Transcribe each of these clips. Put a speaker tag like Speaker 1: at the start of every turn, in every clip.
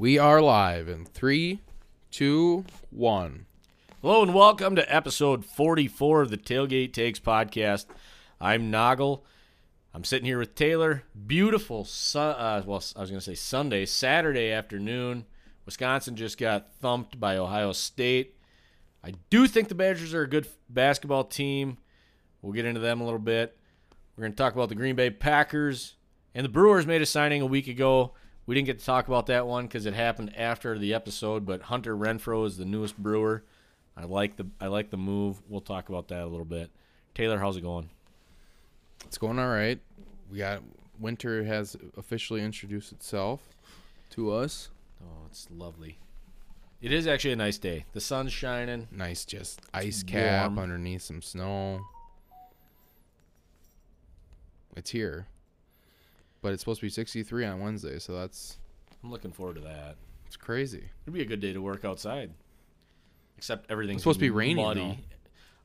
Speaker 1: We are live in three, two, one.
Speaker 2: Hello and welcome to episode 44 of the Tailgate Takes podcast. I'm Noggle. I'm sitting here with Taylor. Beautiful, su- uh, well, I was going to say Sunday, Saturday afternoon. Wisconsin just got thumped by Ohio State. I do think the Badgers are a good basketball team. We'll get into them a little bit. We're going to talk about the Green Bay Packers. And the Brewers made a signing a week ago. We didn't get to talk about that one because it happened after the episode, but Hunter Renfroe is the newest Brewer. I like the I like the move. We'll talk about that a little bit. Taylor, how's it going?
Speaker 1: It's going all right. We got winter has officially introduced itself to us.
Speaker 2: Oh, it's lovely. It is actually a nice day. The sun's shining.
Speaker 1: Nice, just ice cap
Speaker 2: warm.
Speaker 1: underneath some snow. It's here, but it's supposed to be 63 on Wednesday, so that's
Speaker 2: I'm looking forward to that.
Speaker 1: it's crazy.
Speaker 2: It'd be a good day to work outside. Except everything's
Speaker 1: It's supposed to be raining,
Speaker 2: muddy.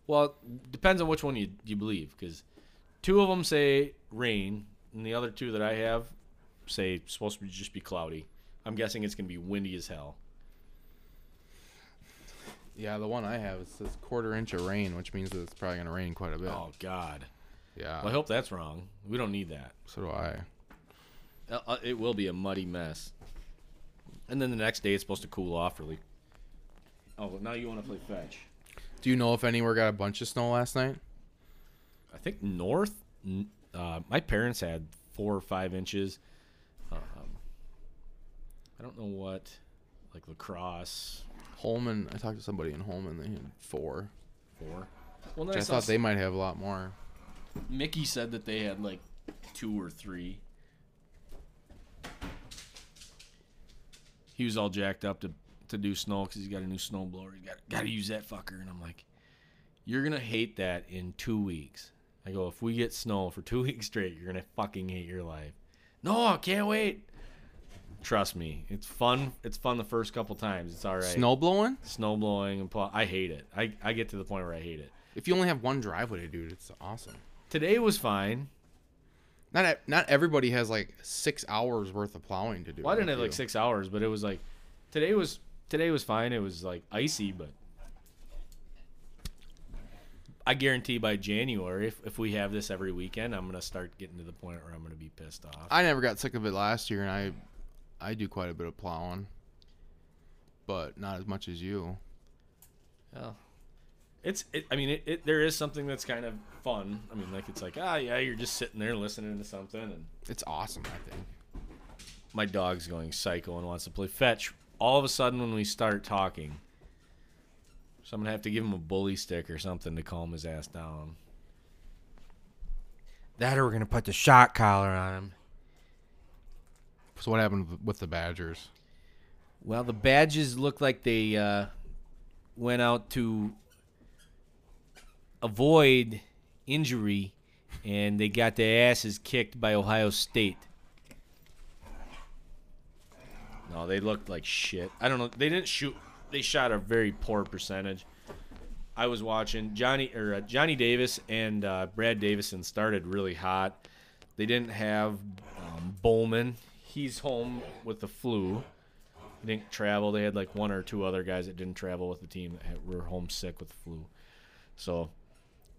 Speaker 2: Well, depends on which one you you believe, because two of them say rain, and the other two that I have say it's supposed to be just be cloudy. I'm guessing it's gonna be windy as hell.
Speaker 1: Yeah, the one I have it says quarter inch of rain, which means that it's probably gonna rain quite a bit.
Speaker 2: Oh God.
Speaker 1: yeah,
Speaker 2: Well, I hope that's wrong. We don't need that.
Speaker 1: so do I.
Speaker 2: Uh, uh, It will be a muddy mess. And then the next day it's supposed to cool off really. Oh, now you want to play fetch?
Speaker 1: Do you know if anywhere got a bunch of snow last night?
Speaker 2: I think north. Uh, my parents had four or five inches. Um, I don't know what, like lacrosse
Speaker 1: Holmen, I talked to somebody in Holmen. They had four.
Speaker 2: four. Well,
Speaker 1: Which I thought they might have a lot more.
Speaker 2: Mickey said that they had like two or three. He was all jacked up to to do snow because he's got a new snow blower. He's got got to use that fucker, and I'm like, you're gonna hate that in two weeks. I go, if we get snow for two weeks straight, you're gonna fucking hate your life. No, I can't wait. Trust me, it's fun. It's fun the first couple times. It's all right.
Speaker 1: Snow blowing?
Speaker 2: snow blowing and plow. I hate it. I I get to the point where I hate it.
Speaker 1: If you only have one driveway to do it, it's awesome.
Speaker 2: Today was fine.
Speaker 1: Not not everybody has like six hours worth of plowing to do.
Speaker 2: Well, I didn't have like six hours, but it was like today was today was fine. It was like icy, but I guarantee by January, if, if we have this every weekend, I'm gonna start getting to the point where I'm gonna be pissed off.
Speaker 1: I never got sick of it last year, and I I do quite a bit of plowing, but not as much as you.
Speaker 2: Well, it's it, I mean it, it there is something that's kind of fun. I mean like it's like ah yeah you're just sitting there listening to something and
Speaker 1: It's awesome, I think.
Speaker 2: my dog's going psycho and wants to play fetch. All of a sudden, when we start talking, so I'm gonna have to give him a bully stick or something to calm his ass down.
Speaker 3: That or we're gonna put the shot collar on him.
Speaker 1: So what happened with the Badgers?
Speaker 2: Well, the badges look like they uh, went out to avoid injury, and they got their asses kicked by Ohio State. No, they looked like shit. I don't know. They didn't shoot. They shot a very poor percentage. I was watching Johnny or uh, Johnny Davis and uh, Brad Davison started really hot. They didn't have um, Bowman. He's home with the flu. He didn't travel. They had like one or two other guys that didn't travel with the team that had, were homesick with the flu. So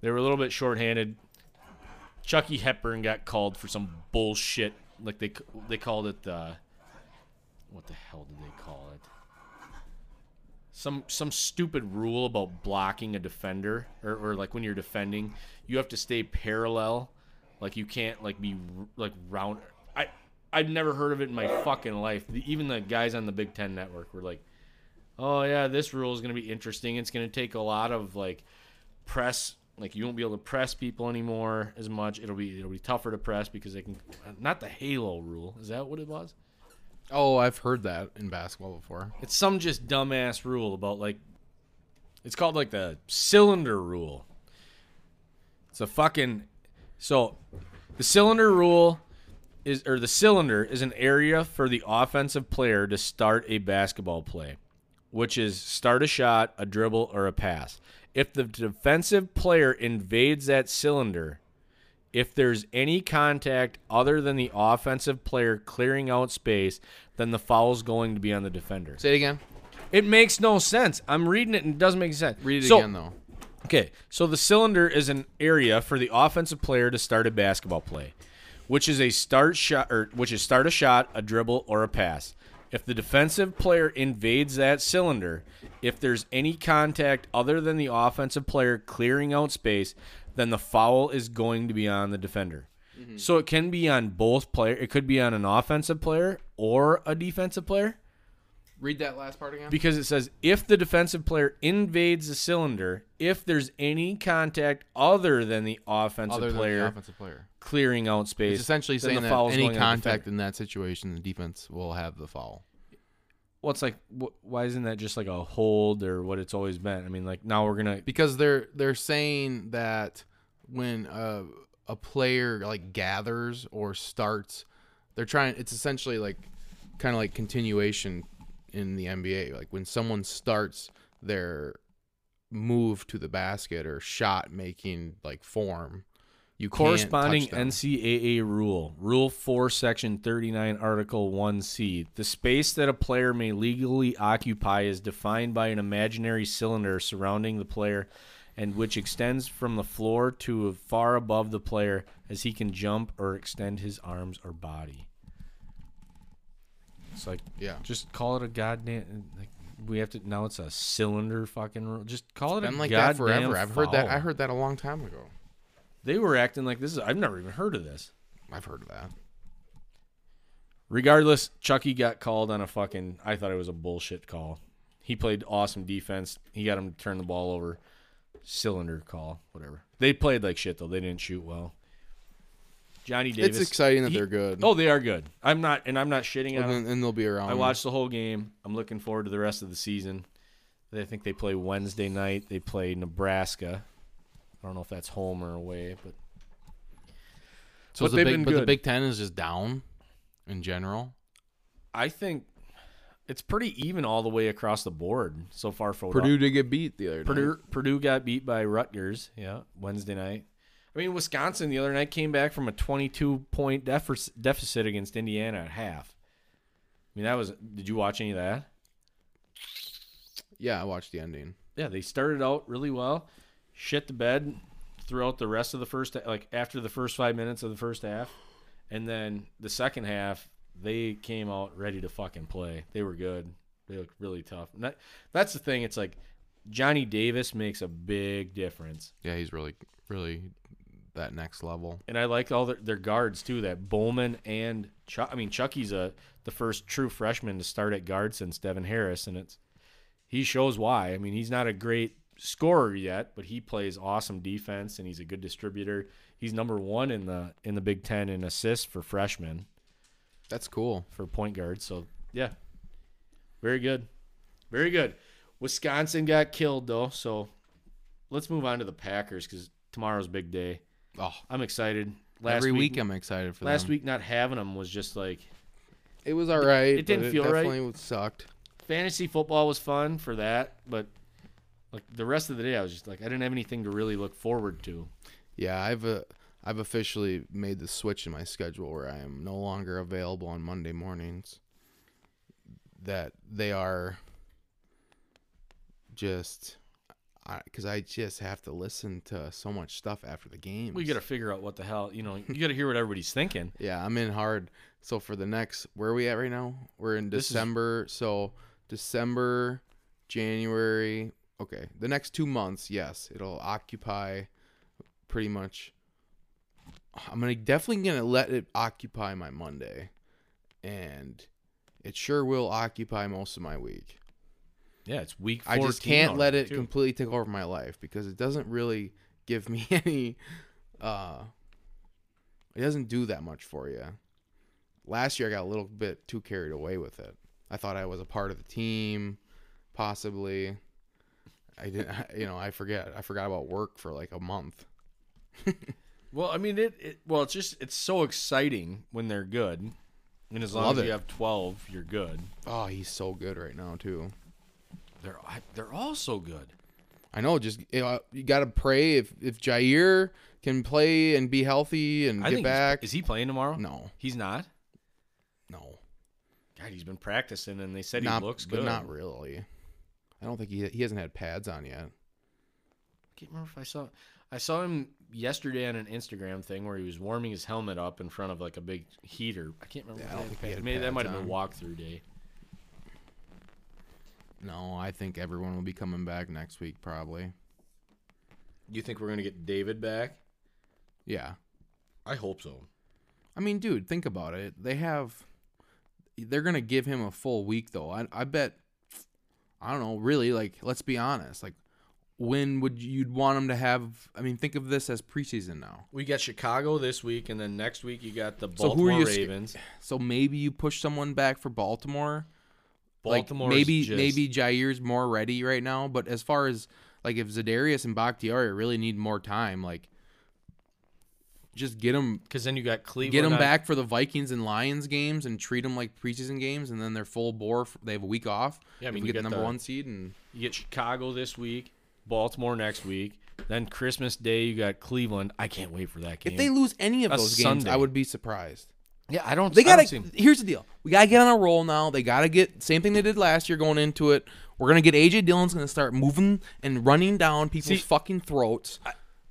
Speaker 2: they were a little bit shorthanded. Chucky Hepburn got called for some bullshit. Like they they called it. Uh, what the hell did they call it? Some some stupid rule about blocking a defender, or, or like when you're defending, you have to stay parallel. Like you can't like be like round. I I've never heard of it in my fucking life. The, even the guys on the Big Ten Network were like, "Oh yeah, this rule is gonna be interesting. It's gonna take a lot of like press. Like you won't be able to press people anymore as much. It'll be it'll be tougher to press because they can. Not the Halo rule. Is that what it was?
Speaker 1: Oh, I've heard that in basketball before.
Speaker 2: It's some just dumbass rule about like it's called like the cylinder rule. It's a fucking so the cylinder rule is or the cylinder is an area for the offensive player to start a basketball play, which is start a shot, a dribble, or a pass. If the defensive player invades that cylinder, if there's any contact other than the offensive player clearing out space, then the foul's going to be on the defender.
Speaker 1: Say it again.
Speaker 2: It makes no sense. I'm reading it and it doesn't make sense.
Speaker 1: Read it
Speaker 2: So-
Speaker 1: again though.
Speaker 2: Okay, so the cylinder is an area for the offensive player to start a basketball play, which is a start shot or which is start a shot, a dribble, or a pass. If the defensive player invades that cylinder, if there's any contact other than the offensive player clearing out space, then the foul is going to be on the defender. Mm-hmm. So it can be on both player. It could be on an offensive player or a defensive player
Speaker 1: Read that last part again.
Speaker 2: because it says if the defensive player invades the cylinder, if there's any contact other than the offensive
Speaker 1: Other
Speaker 2: player
Speaker 1: the offensive player.
Speaker 2: clearing out space,
Speaker 1: It's essentially saying
Speaker 2: the
Speaker 1: that any contact in that situation, the defense will have the foul.
Speaker 2: Well, it's like wh- why isn't that just like a hold or what it's always been? I mean, like now we're gonna
Speaker 1: because they're they're saying that when a a player like gathers or starts, they're trying. It's essentially like kind of like continuation in the NBA. Like when someone starts their move to the basket or shot making like form, you can't
Speaker 2: corresponding
Speaker 1: touch them.
Speaker 2: NCAA rule, Rule 4, Section 39, Article 1C. The space that a player may legally occupy is defined by an imaginary cylinder surrounding the player and which extends from the floor to far above the player as he can jump or extend his arms or body. It's like,
Speaker 1: Yeah,
Speaker 2: just call it a goddamn. Like, we have to now. It's a cylinder fucking rule. Just call it
Speaker 1: been
Speaker 2: a
Speaker 1: like that
Speaker 2: goddamn
Speaker 1: forever. I've heard that. I heard that a long time ago.
Speaker 2: They were acting like this is. I've never even heard of this.
Speaker 1: I've heard of that.
Speaker 2: Regardless, Chucky got called on a fucking. I thought it was a bullshit call. He played awesome defense. He got him to turn the ball over. Cylinder call, whatever. They played like shit though. They didn't shoot well. Johnny Davis.
Speaker 1: it's exciting that
Speaker 2: he-
Speaker 1: they're good.
Speaker 2: Oh, they are good. I'm not, and I'm not shitting on them.
Speaker 1: and they'll be around.
Speaker 2: I watched the whole game. I'm looking forward to the rest of the season. I think they play Wednesday night. They play Nebraska. I don't know if that's home or away, but
Speaker 1: So
Speaker 2: but
Speaker 1: the
Speaker 2: they've
Speaker 1: big,
Speaker 2: been
Speaker 1: but the. Big Ten is just down in general.
Speaker 2: I think it's pretty even all the way across the board so far for
Speaker 1: Purdue did get beat the other night.
Speaker 2: Purdue Purdue got beat by Rutgers, yeah, Wednesday night. I mean, Wisconsin the other night came back from a 22 point deficit deficit against Indiana at half. I mean, that was. Did you watch any of that?
Speaker 1: Yeah, I watched the ending.
Speaker 2: Yeah, they started out really well, shit the bed throughout the rest of the first, like after the first five minutes of the first half, and then the second half they came out ready to fucking play. They were good. They looked really tough. That, that's the thing. It's like Johnny Davis makes a big difference.
Speaker 1: Yeah, he's really, really that next level.
Speaker 2: and I like all their, their guards too. That Bowman and Chuck. I mean, Chucky's a the first true freshman to start at guard since Devin Harris, and it's he shows why. I mean, he's not a great scorer yet, but he plays awesome defense and he's a good distributor. He's number one in the in the Big Ten in assists for freshmen
Speaker 1: That's cool.
Speaker 2: for point guard. So yeah, very good, very good. Wisconsin got killed though, so let's move on to the Packers because tomorrow's big day.
Speaker 1: Oh,
Speaker 2: I'm excited. Last
Speaker 1: every week, I'm excited for
Speaker 2: last
Speaker 1: them.
Speaker 2: week not having them was just like
Speaker 1: it was all right.
Speaker 2: it didn't
Speaker 1: but
Speaker 2: feel right.
Speaker 1: definitely sucked.
Speaker 2: fantasy football was fun for that, but like the rest of the day I was just like I didn't have anything to really look forward to.
Speaker 1: Yeah, I've uh, I've officially made the switch in my schedule where I am no longer available on Monday mornings. That they are just because I, just have to listen to so much stuff after the game.
Speaker 2: We got to figure out what the hell, you know, you got to hear what everybody's thinking.
Speaker 1: Yeah, I'm in hard. So for the next, where are we at right now? We're in
Speaker 2: This is-
Speaker 1: December. So December, January. Okay, the next two months, yes, it'll occupy pretty much. I'm gonna definitely gonna let it occupy my Monday, and it sure will occupy most of my week.
Speaker 2: Yeah, it's week. 14
Speaker 1: I just can't let it
Speaker 2: too.
Speaker 1: completely take over my life because it doesn't really give me any uh it doesn't do that much for you. Last year I got a little bit too carried away with it. I thought I was a part of the team possibly. I didn't you know, I forget I forgot about work for like a month.
Speaker 2: Well, I mean, it, it. Well, it's just it's so exciting when they're good, and as long
Speaker 1: Love
Speaker 2: as
Speaker 1: it.
Speaker 2: you have twelve, you're good.
Speaker 1: Oh, he's so good right now too.
Speaker 2: They're I- they're all so good.
Speaker 1: I know just you, know, you got to pray if if Jaire can play and be healthy and
Speaker 2: I
Speaker 1: get
Speaker 2: think he's-
Speaker 1: back.
Speaker 2: is he playing tomorrow?
Speaker 1: no.
Speaker 2: he's not.
Speaker 1: No.
Speaker 2: God, he's been practicing, and they said
Speaker 1: not,
Speaker 2: he looks
Speaker 1: but
Speaker 2: good.
Speaker 1: not really. I don't think he he hasn't had pads on yet.
Speaker 2: I can't remember if I saw. I saw him yesterday on an Instagram thing where he was warming his helmet up in front of like a big heater. I can't remember.
Speaker 1: Yeah, I don't think he
Speaker 2: had
Speaker 1: had
Speaker 2: Maybe that might have been
Speaker 1: on.
Speaker 2: walkthrough day.
Speaker 1: No, I think everyone will be coming back next week probably.
Speaker 2: You think we're gonna get David back?
Speaker 1: Yeah.
Speaker 2: I hope so.
Speaker 1: I mean, dude, think about it. They have they're going to give him a full week though. I I bet I don't know, really like let's be honest. Like when would you'd want them to have I mean, think of this as preseason now.
Speaker 2: We got Chicago this week, and then next week you got the
Speaker 1: So who
Speaker 2: Baltimore
Speaker 1: are you
Speaker 2: Ravens.
Speaker 1: So maybe you push someone back for Baltimore.
Speaker 2: Baltimore's
Speaker 1: like maybe
Speaker 2: just-
Speaker 1: maybe Jaire's more ready right now, but as far as like if Za'Darius and Bakhtiari really need more time, like just get them
Speaker 2: because then you got Cleveland.
Speaker 1: get them
Speaker 2: on-
Speaker 1: back for the Vikings and Lions games and treat them like preseason games, and then they're full bore. f- They have a week off.
Speaker 2: Yeah, I mean,
Speaker 1: we
Speaker 2: you
Speaker 1: get the number
Speaker 2: the-
Speaker 1: one seed, and
Speaker 2: You get Chicago this week, Baltimore next week. Then Christmas Day you got Cleveland. I can't wait for that game.
Speaker 1: if they lose any of
Speaker 2: That's
Speaker 1: those games,
Speaker 2: Sunday.
Speaker 1: I would be surprised.
Speaker 2: yeah, I don't.
Speaker 1: They
Speaker 2: I don't
Speaker 1: gotta.
Speaker 2: see 'em-
Speaker 1: Here's the deal: we gotta get on a roll now. They gotta get same thing they did last year going into it. We're gonna get AJ Dillon's gonna start moving and running down people's
Speaker 2: See-
Speaker 1: fucking throats.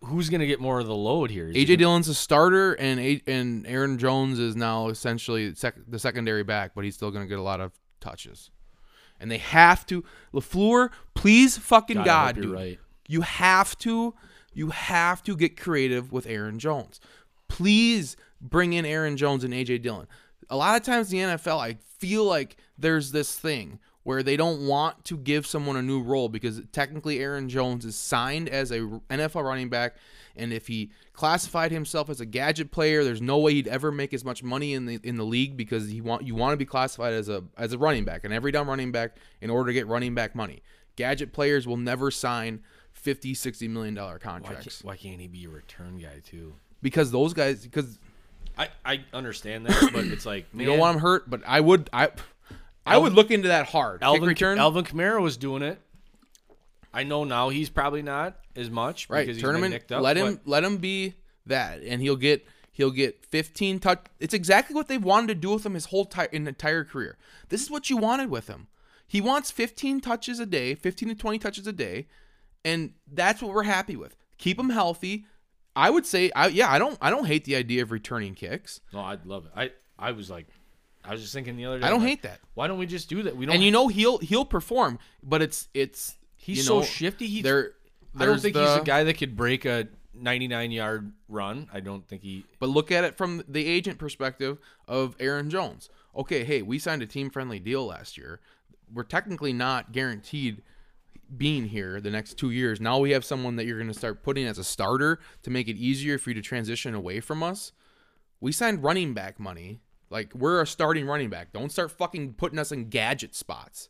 Speaker 2: Who's gonna get more of the load here? Is
Speaker 1: AJ
Speaker 2: it-
Speaker 1: Dillon's a starter, and A- and Aaron Jones is now essentially sec- the secondary back, but he's still going to get a lot of touches. And they have to Lafleur, please, fucking
Speaker 2: God,
Speaker 1: God, dude,
Speaker 2: right.
Speaker 1: you have to, you have to get creative with Aaron Jones. Please bring in Aaron Jones and AJ Dillon. A lot of times in the NFL, I feel like there's this thing where they don't want to give someone a new role because technically Aaron Jones is signed as a NFL running back, and if he classified himself as a gadget player, there's no way he'd ever make as much money in the in the league because he want you want to be classified as a as a running back, an every down running back in order to get running back money. Gadget players will never sign 50, 60 million dollar
Speaker 2: Why can't,
Speaker 1: contracts
Speaker 2: why can't he be a return guy too?
Speaker 1: because those guys because
Speaker 2: I, I understand that, but it's like
Speaker 1: you
Speaker 2: man,
Speaker 1: don't want him hurt. But I would I I would look into that hard. Kick
Speaker 2: Alvin
Speaker 1: return,
Speaker 2: Alvin Kamara was doing it. I know now he's probably not as much
Speaker 1: right?
Speaker 2: because he's been nicked up.
Speaker 1: let him
Speaker 2: but
Speaker 1: let him be that, and he'll get he'll get 15 touch. It's exactly what they've wanted to do with him his whole ti- entire career. This is what you wanted with him. He wants 15 touches a day, 15 to 20 touches a day, and that's what we're happy with. Keep him healthy. I would say, I yeah, I don't I don't hate the idea of returning kicks.
Speaker 2: No, I'd love it. I I was like, I was just thinking the other day.
Speaker 1: I don't
Speaker 2: like,
Speaker 1: hate that.
Speaker 2: Why don't we just do that? We don't.
Speaker 1: And you know he'll he'll perform, but it's it's
Speaker 2: he's so
Speaker 1: know,
Speaker 2: shifty. He's
Speaker 1: there.
Speaker 2: I don't think he's a guy that could break a 99 yard run. I don't think he.
Speaker 1: But look at it from the agent perspective of Aaron Jones. Okay, hey, we signed a team friendly deal last year. We're technically not guaranteed being here the next two years. Now we have someone that you're going to start putting as a starter to make it easier for you to transition away from us. We signed running back money. Like, we're a starting running back. Don't start fucking putting us in gadget spots.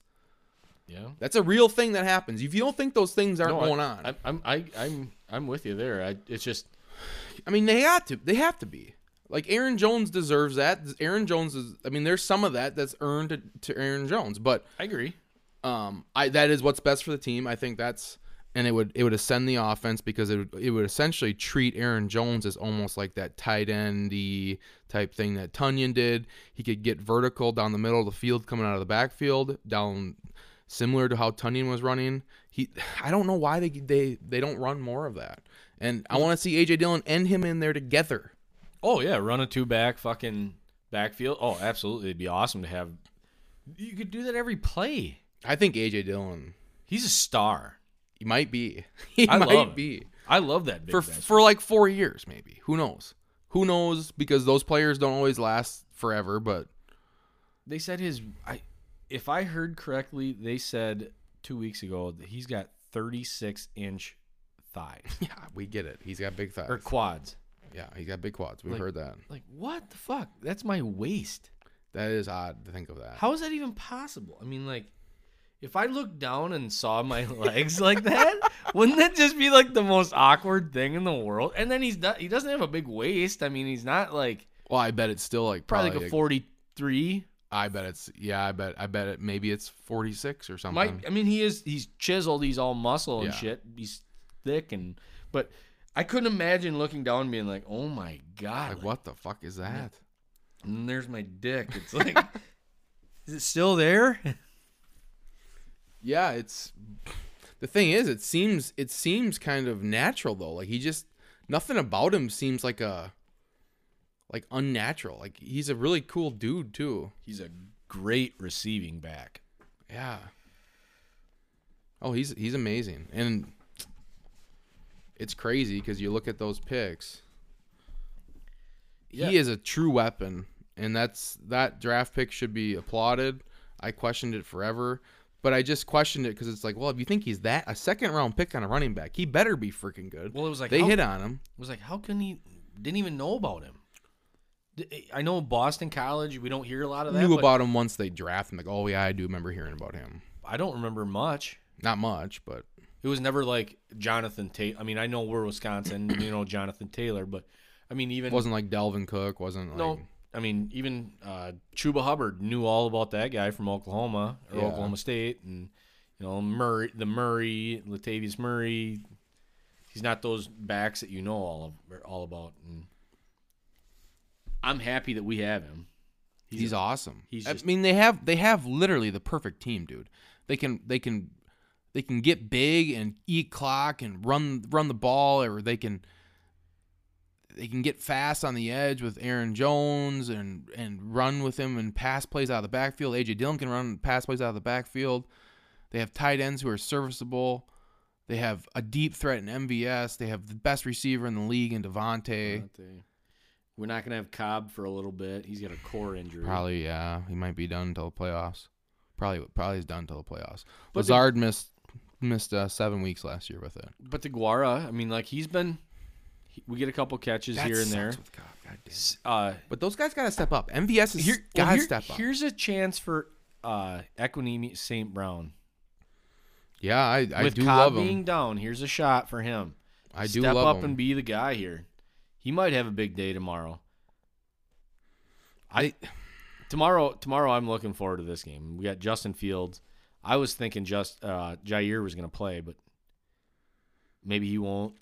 Speaker 2: Yeah.
Speaker 1: That's a real thing that happens. If you don't think those things aren't
Speaker 2: No, I-
Speaker 1: going on,
Speaker 2: I, I'm I, I'm I'm with you there. I, it's just
Speaker 1: I mean, they have to. They have to be. Like Aaron Jones deserves that. Aaron Jones is. I mean, there's some of that that's earned to, to Aaron Jones, but
Speaker 2: I agree.
Speaker 1: um, I that is what's best for the team. I think that's and it would it would ascend the offense because it would, it would essentially treat Aaron Jones as almost like that tight endy type thing that Tonyan did. He could get vertical down the middle of the field, coming out of the backfield, down similar to how Tonyan was running. He, I don't know why they they they don't run more of that. And I want to see AJ Dillon and him in there together.
Speaker 2: Oh yeah, run a two back fucking backfield. Oh, absolutely. It'd be awesome to have. You could do that every play.
Speaker 1: I think AJ Dillon,
Speaker 2: He's a star.
Speaker 1: He might be, he
Speaker 2: I
Speaker 1: might
Speaker 2: love it.
Speaker 1: be
Speaker 2: I love that
Speaker 1: for
Speaker 2: bastard.
Speaker 1: for like four years, maybe. Who knows? Who knows? Because those players don't always last forever. But
Speaker 2: They said his. I, if I heard correctly, they said two weeks ago that he's got 36 inch thighs
Speaker 1: yeah, we get it. He's got big thighs.
Speaker 2: or quads.
Speaker 1: yeah, he's got big quads. We've
Speaker 2: Like-
Speaker 1: heard that.
Speaker 2: Like what the fuck? That's my waist.
Speaker 1: That is odd to think of that.
Speaker 2: How is that even possible? I mean, like, if I looked down and saw my legs like that, wouldn't that just be like the most awkward thing in the world? And then he's not, he doesn't have a big waist. I mean, he's not like
Speaker 1: Well, I bet it's still like
Speaker 2: probably,
Speaker 1: probably.
Speaker 2: like a 43.
Speaker 1: I bet it's yeah. I bet I bet it maybe it's forty six or something.
Speaker 2: Mike, I mean, he is he's chiseled. He's all muscle and
Speaker 1: Yeah.
Speaker 2: shit. He's thick and but I couldn't imagine looking down and being like, oh my god,
Speaker 1: like what the fuck is that?
Speaker 2: And there's my dick. It's like Is it still there?
Speaker 1: Yeah, it's the thing is it seems it seems kind of natural though. Like he just nothing about him seems like a like unnatural. Like he's a really cool dude too.
Speaker 2: He's a great receiving back.
Speaker 1: Yeah. Oh, he's he's amazing. And it's crazy cuz you look at those picks.
Speaker 2: Yeah.
Speaker 1: He is a true weapon and that's that draft pick should be applauded. I questioned it forever, but I just questioned it cuz it's like, well, if you think he's that a second round pick on a running back, he better be freaking good.
Speaker 2: Well, it was like
Speaker 1: they
Speaker 2: how-
Speaker 1: hit on him.
Speaker 2: It was like, how can he didn't even know about him? I know Boston College. We don't hear a lot of that.
Speaker 1: knew about him once they draft him. Like, oh yeah, I do remember hearing about him.
Speaker 2: I don't remember much.
Speaker 1: Not much, but
Speaker 2: It was never like Jonathan Taylor. I mean, I know we're Wisconsin, you know Jonathan Taylor, but I mean, even
Speaker 1: it wasn't like Dalvin Cook. Wasn't like,
Speaker 2: no. I mean, even uh, Chuba Hubbard knew all about that guy from Oklahoma or
Speaker 1: Yeah.
Speaker 2: Oklahoma State, and you know Murray, the Murray, Latavius Murray. He's not those backs that you know all of, all about. And I'm happy that we have him.
Speaker 1: He's, awesome.
Speaker 2: he's
Speaker 1: I mean, they have they have literally the perfect team, dude. They can they can they can get big and eat clock and run run the ball, or they can they can get fast on the edge with Aaron Jones and and run with him and pass plays out of the backfield. AJ Dillon can run pass plays out of the backfield. They have tight ends who are serviceable. They have a deep threat in MVS. They have the best receiver in the league in Davante.
Speaker 2: We're not gonna have Cobb for a little bit. He's got a core injury.
Speaker 1: Probably, yeah. He might be done until the playoffs. Probably, probably is done until the playoffs.
Speaker 2: But the-
Speaker 1: Lazard missed missed uh, seven weeks last year with it.
Speaker 2: But the Guara, I mean, like he's been. He- we get a couple catches here and there.
Speaker 1: With Cobb, God damn.
Speaker 2: S- Uh,
Speaker 1: But those guys got to step up. MVS has
Speaker 2: here,
Speaker 1: got
Speaker 2: well,
Speaker 1: to
Speaker 2: here-
Speaker 1: step up.
Speaker 2: Here's a chance for uh, Equanimeous St. Brown.
Speaker 1: Yeah, I, I
Speaker 2: With
Speaker 1: do
Speaker 2: Cobb
Speaker 1: love
Speaker 2: being
Speaker 1: him.
Speaker 2: down, here's a shot for him.
Speaker 1: I do
Speaker 2: Step
Speaker 1: love
Speaker 2: up
Speaker 1: him.
Speaker 2: and be the guy here. He might have a big day tomorrow.
Speaker 1: I
Speaker 2: Tomorrow, tomorrow, I'm looking forward to this game. We got Justin Fields. I was thinking just uh, Jaire was going to play, but maybe he won't.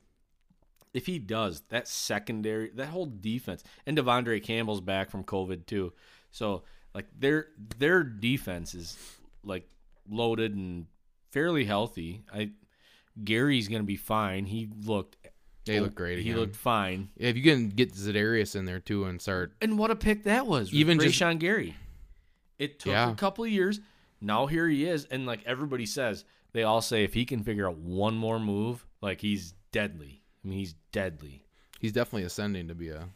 Speaker 2: If he does, that secondary, that whole defense, and De'Vondre Campbell's back from COVID too, so like their their defense is like loaded and fairly healthy. I Gary's going to be fine. He looked
Speaker 1: they look great.
Speaker 2: He looked fine.
Speaker 1: Yeah, if you can get Za'Darius in there too and start.
Speaker 2: And what a pick that was.
Speaker 1: Even just-
Speaker 2: Gary. It took
Speaker 1: Yeah.
Speaker 2: a couple of years. Now here he is. And like everybody says, they all say if he can figure out one more move, like he's deadly. I mean, he's deadly.
Speaker 1: He's definitely ascending to be a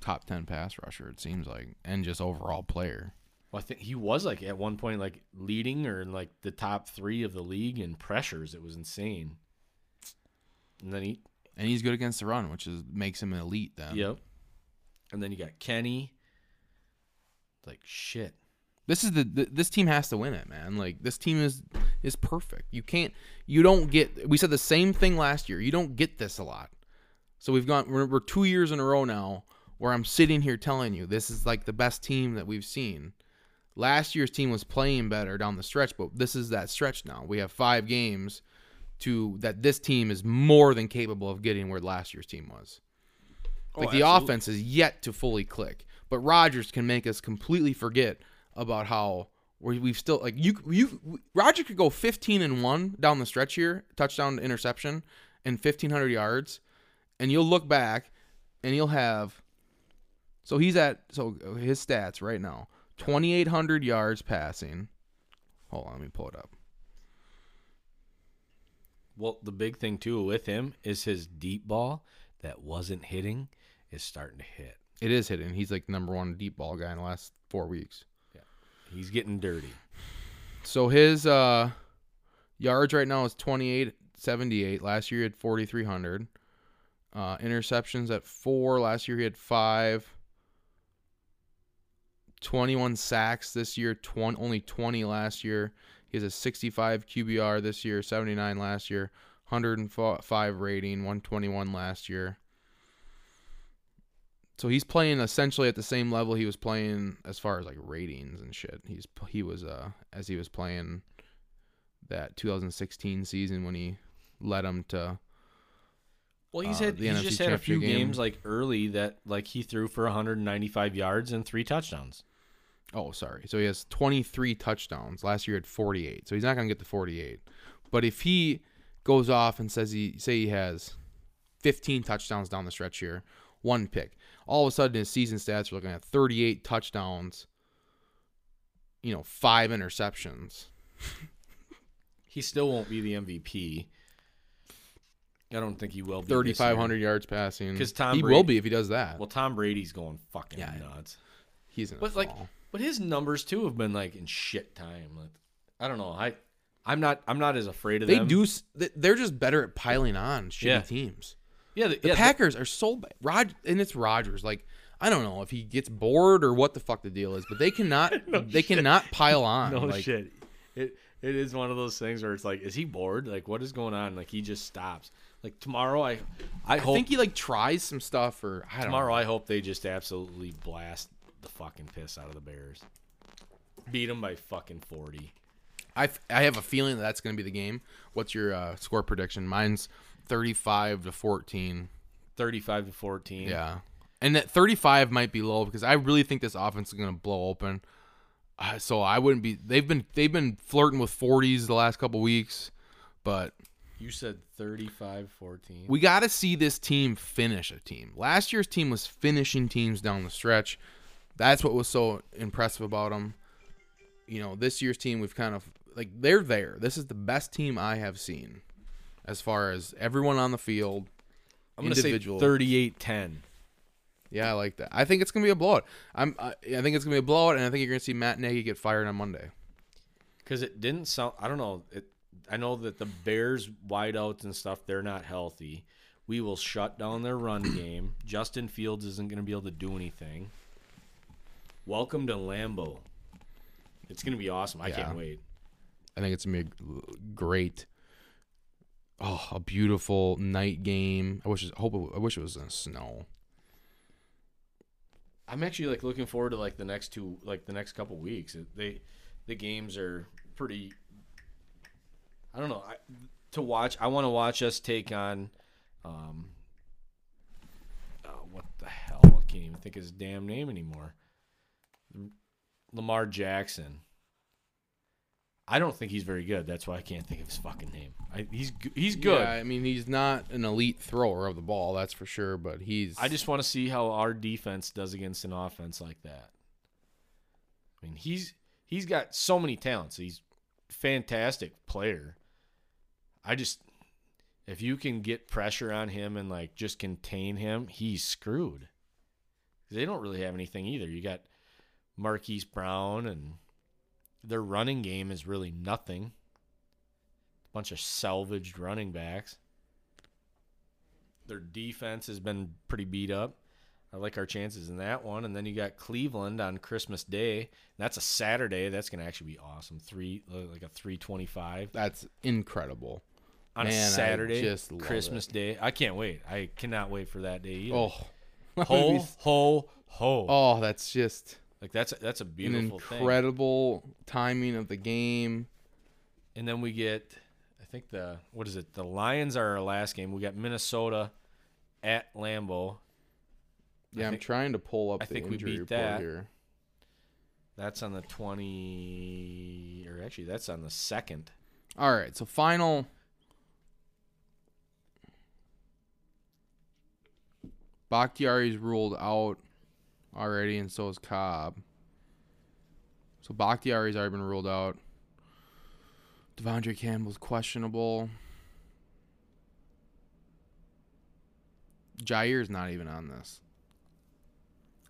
Speaker 1: top ten pass rusher. It seems like, and just overall player.
Speaker 2: Well, I think he was like at one point like leading or in like the top three of the league in pressures. It was insane. And then he,
Speaker 1: And he's good against the run, which is makes him an elite. Then.
Speaker 2: yep. And then you got Kenny. Like shit.
Speaker 1: This is the, the this team has to win it, man. Like this team is is perfect. You can't you don't get we said the same thing last year. You don't get this a lot. So we've gone we're, we're 2 years in a row now where I'm sitting here telling you this is like the best team that we've seen. Last year's team was playing better down the stretch, but this is that stretch now. We have 5 games to that this team is more than capable of getting where last year's team was. Like oh,
Speaker 2: the
Speaker 1: offense is yet to fully click, but Rodgers can make us completely forget about how we- we've still like you you Roger could go 15 and 1 down the stretch here, touchdown to interception and 1500 yards and you'll look back and you'll have so he's at so his stats right now 2800 yards passing. Hold on, let me pull it up.
Speaker 2: Well, the big thing too with him is his deep ball that wasn't hitting is starting to hit.
Speaker 1: It is hitting. He's like number 1 deep ball guy in the last 4 weeks.
Speaker 2: He's getting dirty.
Speaker 1: So his uh yards right now is 2878. Last year he had 4300. Uh interceptions at 4. Last year he had 5. 21 sacks this year, 20 only 20 last year. He has a 65 QBR this year, 79 last year, 105 rating, 121 last year. So he's playing essentially at the same level he was playing as far as like ratings and shit. He's he was uh as he was playing that 2016 season when he led him to
Speaker 2: Well, he's
Speaker 1: Uh,
Speaker 2: had he's
Speaker 1: NFC
Speaker 2: just had a few
Speaker 1: game.
Speaker 2: games like early that like he threw for 195 yards and three touchdowns.
Speaker 1: Oh, sorry. So he has 23 touchdowns. Last year had 48. So he's not going to get the 48. But if he goes off and says he say he has 15 touchdowns down the stretch here, one pick, all of a sudden his season stats are looking at 38 touchdowns, you know, five interceptions.
Speaker 2: He still won't be the MVP. I don't think he will be.
Speaker 1: 3,500 yards passing.
Speaker 2: Because Tom
Speaker 1: he
Speaker 2: Brady-
Speaker 1: will be if he does that.
Speaker 2: Well, Tom Brady's going fucking
Speaker 1: Yeah.
Speaker 2: nuts.
Speaker 1: he's in
Speaker 2: But like,
Speaker 1: fall.
Speaker 2: but his numbers too have been like in shit time. Like, I don't know. I, I'm not. I'm not as afraid of
Speaker 1: they
Speaker 2: them.
Speaker 1: do. they- They're just better at piling on shitty
Speaker 2: Yeah.
Speaker 1: teams.
Speaker 2: Yeah, the,
Speaker 1: The
Speaker 2: yeah,
Speaker 1: Packers are so bad. Rod and it's Rodgers. Like I don't know if he gets bored or what the fuck the deal is, but they cannot. they cannot pile on.
Speaker 2: No
Speaker 1: like,
Speaker 2: shit. It it is one of those things where it's like, is he bored? Like, what is going on? Like, he just stops. Like tomorrow, I I
Speaker 1: I
Speaker 2: hope
Speaker 1: think he like tries some stuff or I don't
Speaker 2: tomorrow
Speaker 1: know.
Speaker 2: I hope they just absolutely blast the fucking piss out of the Bears. Beat them by fucking forty.
Speaker 1: I, f- I have a feeling that that's going to be the game. What's your uh, score prediction? Mine's thirty-five to fourteen.
Speaker 2: 35 to 14.
Speaker 1: Yeah, and that thirty-five might be low because I really think this offense is going to blow open. Uh, so I wouldn't be. They've been they've been flirting with forties the last couple weeks, but
Speaker 2: You said 35 14.
Speaker 1: we got to see this team finish a team. Last year's team was finishing teams down the stretch. That's what was so impressive about them. You know, this year's team, we've kind of like they're there. This is the best team I have seen as far as everyone on the field.
Speaker 2: I'm going to say
Speaker 1: individual.
Speaker 2: 38 10.
Speaker 1: Yeah, I like that. I think it's gonna be a blowout. I'm. I, I think it's gonna be a blowout, and I think you're gonna see Matt Nagy get fired on Monday.
Speaker 2: Because it didn't sound. I don't know. It. I know that the Bears wideouts and stuff. They're not healthy. We will shut down their run game. Justin Fields isn't going to be able to do anything. Welcome to Lambeau. It's going to be awesome. I
Speaker 1: Yeah.
Speaker 2: can't wait.
Speaker 1: I think it's gonna be a g- great. Oh, a beautiful night game. I wish. Hope. It, I wish it was in snow.
Speaker 2: I'm actually like looking forward to like the next two, like the next couple weeks. They, the games are pretty. I don't know. I, to watch, I want to watch us take on. Um, oh, what the hell? I can't even think of his damn name anymore. Lamar Jackson. I don't think he's very good. That's why I can't think of his fucking name. I, he's he's good.
Speaker 1: Yeah, I mean, he's not an elite thrower of the ball, that's for sure. But he's.
Speaker 2: I just want to see how our defense does against an offense like that. I mean, he's he's got so many talents. He's fantastic player. I just if you can get pressure on him and like just contain him, he's screwed. They don't really have anything either. You got Marquise Brown and their running game is really nothing. bunch of salvaged running backs. Their defense has been pretty beat up. I like our chances in that one. And then you got Cleveland on Christmas Day. That's a Saturday. That's going to actually be awesome. Three uh, like a 325
Speaker 1: That's incredible.
Speaker 2: on
Speaker 1: Man,
Speaker 2: Saturday,
Speaker 1: just
Speaker 2: Christmas Day. I can't wait. I cannot wait for that day either.
Speaker 1: Oh.
Speaker 2: ho ho ho!
Speaker 1: Oh, that's just
Speaker 2: Like that's a, that's a
Speaker 1: an
Speaker 2: beautiful thing.
Speaker 1: incredible timing of the game.
Speaker 2: And then we get, I think the what is it? The Lions are our last game. We got Minnesota at Lambeau.
Speaker 1: Yeah,
Speaker 2: I
Speaker 1: I'm trying to pull up
Speaker 2: I
Speaker 1: the
Speaker 2: think we
Speaker 1: injury
Speaker 2: beat
Speaker 1: report
Speaker 2: that.
Speaker 1: here.
Speaker 2: That's on the twenty, or actually that's on the second.
Speaker 1: All right, so final. Bakhtiari's ruled out already, and so is Cobb. So Bakhtiari's already been ruled out. De'Vondre Campbell's questionable. Jaire's not even on this.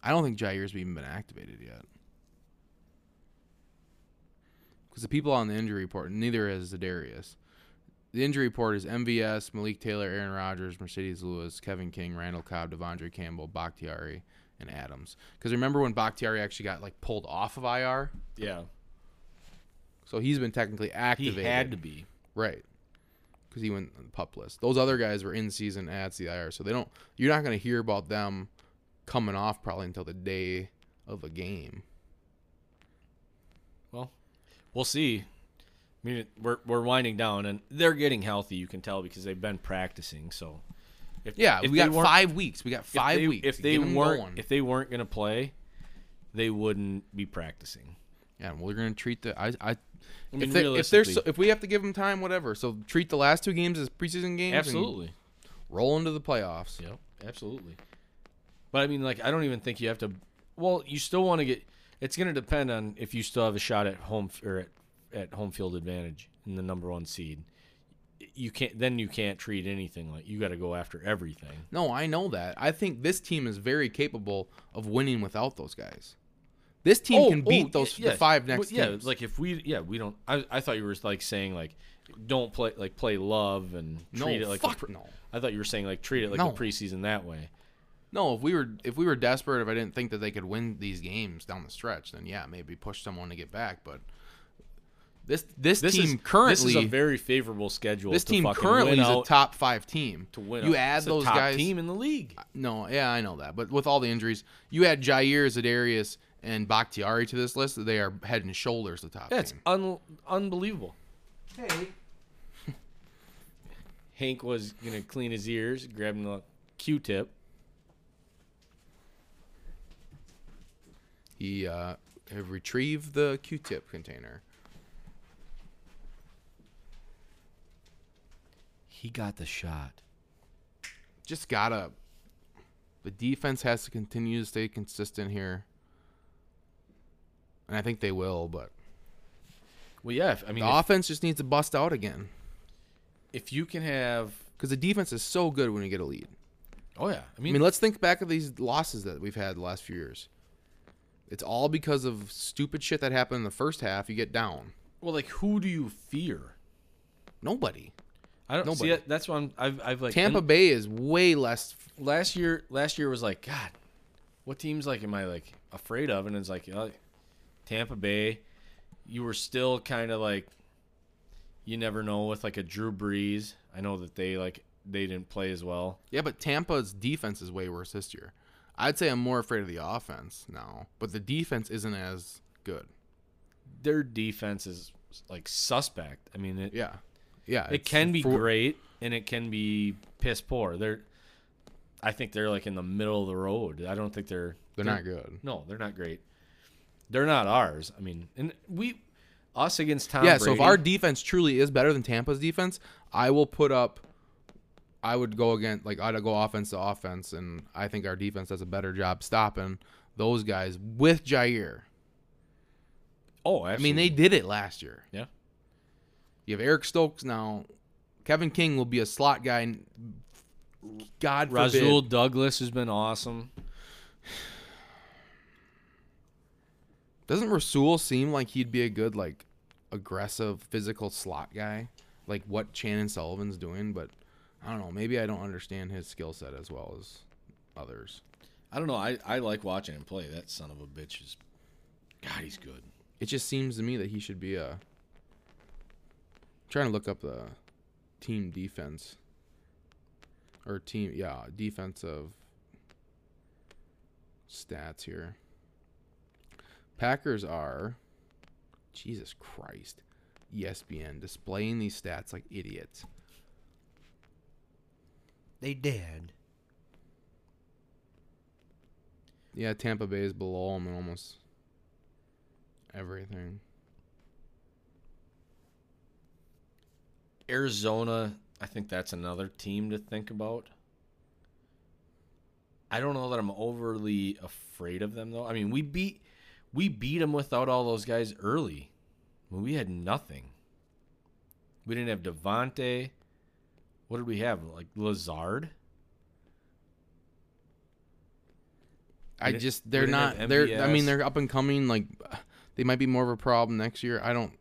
Speaker 1: I don't think Jaire's even been activated yet. Because the people on the injury report, neither has Za'Darius. The injury report is MVS, Malik Taylor, Aaron Rodgers, Marcedes Lewis, Kevin King, Randall Cobb, De'Vondre Campbell, Bakhtiari, and Adams. Because remember when Bakhtiari actually got like pulled off of IR?
Speaker 2: Yeah,
Speaker 1: So he's been technically activated.
Speaker 2: he had to be.
Speaker 1: Right. Because he went on the pup list. Those other guys were in season at the IR, so they don't. You're not going to hear about them coming off probably until the day of a game.
Speaker 2: Well, we'll see. I mean, we're we're winding down, and they're getting healthy. You can tell because they've been practicing. So, if
Speaker 1: Yeah,
Speaker 2: if
Speaker 1: we got five weeks. We got
Speaker 2: if
Speaker 1: five
Speaker 2: they-
Speaker 1: weeks.
Speaker 2: If they weren't
Speaker 1: going.
Speaker 2: if they weren't gonna play, they wouldn't be practicing.
Speaker 1: Yeah, we're gonna treat the I I.
Speaker 2: I mean,
Speaker 1: if, they, if there's
Speaker 2: realistically,
Speaker 1: if we have to give them time, whatever. So treat the last two games as preseason games.
Speaker 2: absolutely.
Speaker 1: roll into the playoffs.
Speaker 2: Yep, absolutely. But I mean, like, I don't even think you have to. Well, you still want to get. It's going to depend on if you still have a shot at home or at, at home field advantage in the number one seed. You can't. Then you can't treat anything like you got to go after everything.
Speaker 1: No, I know that. I think this team is very capable of winning without those guys. This team oh, can beat oh, those
Speaker 2: yeah,
Speaker 1: the five next
Speaker 2: Well, yeah,
Speaker 1: teams.
Speaker 2: like if we, yeah, we don't. I, I thought you were like saying like, don't play like play love and
Speaker 1: no,
Speaker 2: treat it like.
Speaker 1: fuck
Speaker 2: pre-
Speaker 1: no.
Speaker 2: I thought you were saying like treat it like
Speaker 1: No.
Speaker 2: a preseason that way.
Speaker 1: No, if we were if we were desperate, if I didn't think that they could win these games down the stretch, then yeah, maybe push someone to get back. But this this,
Speaker 2: This
Speaker 1: team
Speaker 2: is
Speaker 1: currently
Speaker 2: this is a very favorable schedule.
Speaker 1: this
Speaker 2: to
Speaker 1: team
Speaker 2: fucking
Speaker 1: currently
Speaker 2: win
Speaker 1: is a top five team.
Speaker 2: to win.
Speaker 1: You
Speaker 2: out.
Speaker 1: add
Speaker 2: It's the
Speaker 1: those
Speaker 2: top
Speaker 1: guys.
Speaker 2: team in the league.
Speaker 1: No, yeah, I know that. But with all the injuries, you add Jaire, Za'Darius, and Bakhtiari to this list. They are head and shoulders the top
Speaker 2: Yeah, it's
Speaker 1: team.
Speaker 2: un- unbelievable.
Speaker 1: Hey,
Speaker 2: Hank was gonna clean his ears, grabbing a Q-tip.
Speaker 1: he uh, have retrieved the Q-tip container.
Speaker 2: He got the shot.
Speaker 1: Just gotta. The defense has to continue to stay consistent here, and I think they will. But
Speaker 2: Well, yeah. If, I mean,
Speaker 1: the
Speaker 2: if,
Speaker 1: offense just needs to bust out again
Speaker 2: if you can have,
Speaker 1: because the defense is so good when you get a lead.
Speaker 2: oh yeah. I
Speaker 1: I
Speaker 2: mean,
Speaker 1: mean, let's think back of these losses that we've had the last few years. It's all because of stupid shit that happened in the first half. You get down.
Speaker 2: well, like who do you fear?
Speaker 1: Nobody.
Speaker 2: I don't see it. That's why I'm, I've, I've like
Speaker 1: Tampa
Speaker 2: and
Speaker 1: Bay is way less.
Speaker 2: last year. Last year was like, God, what teams like am I like afraid of? And it's like, uh, Tampa Bay. You were still kind of like, you never know with like a Drew Brees. I know that they like they didn't play as well.
Speaker 1: Yeah, but Tampa's defense is way worse this year. I'd say I'm more afraid of the offense now, but the defense isn't as good.
Speaker 2: Their defense is like suspect. I mean, it,
Speaker 1: Yeah, yeah.
Speaker 2: it can be
Speaker 1: for-
Speaker 2: great and it can be piss poor. They're, I think they're like in the middle of the road. I don't think they're
Speaker 1: They're not good.
Speaker 2: No, they're not great. They're not ours. I mean, and we, us against Tom.
Speaker 1: yeah, so if our defense truly is better than Tampa's defense, I will put up. I would go against like I'd go offense to offense, and I think our defense does a better job stopping those guys with Jaire.
Speaker 2: oh,
Speaker 1: I mean, they did it last year.
Speaker 2: yeah.
Speaker 1: You have Eric Stokes now. Kevin King will be a slot guy. God forbid.
Speaker 2: Rasul Douglas has been awesome.
Speaker 1: Doesn't Rasul seem like he'd be a good like aggressive physical slot guy, like what Chandon Sullivan's doing? But I don't know. Maybe I don't understand his skill set as well as others.
Speaker 2: I don't know. I, I like watching him play. That son of a bitch is, God, he's good.
Speaker 1: It just seems to me that he should be a. Trying to look up the team defense or team yeah defensive stats here. Packers are Jesus Christ. ESPN displaying these stats like idiots.
Speaker 3: They did.
Speaker 1: Yeah, Tampa Bay is below them in almost everything.
Speaker 2: Arizona, I think that's another team to think about. I don't know that I'm overly afraid of them though. I mean, we beat we beat them without all those guys early. When we had nothing. We didn't have Davante. What did we have? Like Lazard?
Speaker 1: I just they're
Speaker 2: didn't
Speaker 1: they're I mean they're up and coming like they might be more of a problem next year. I don't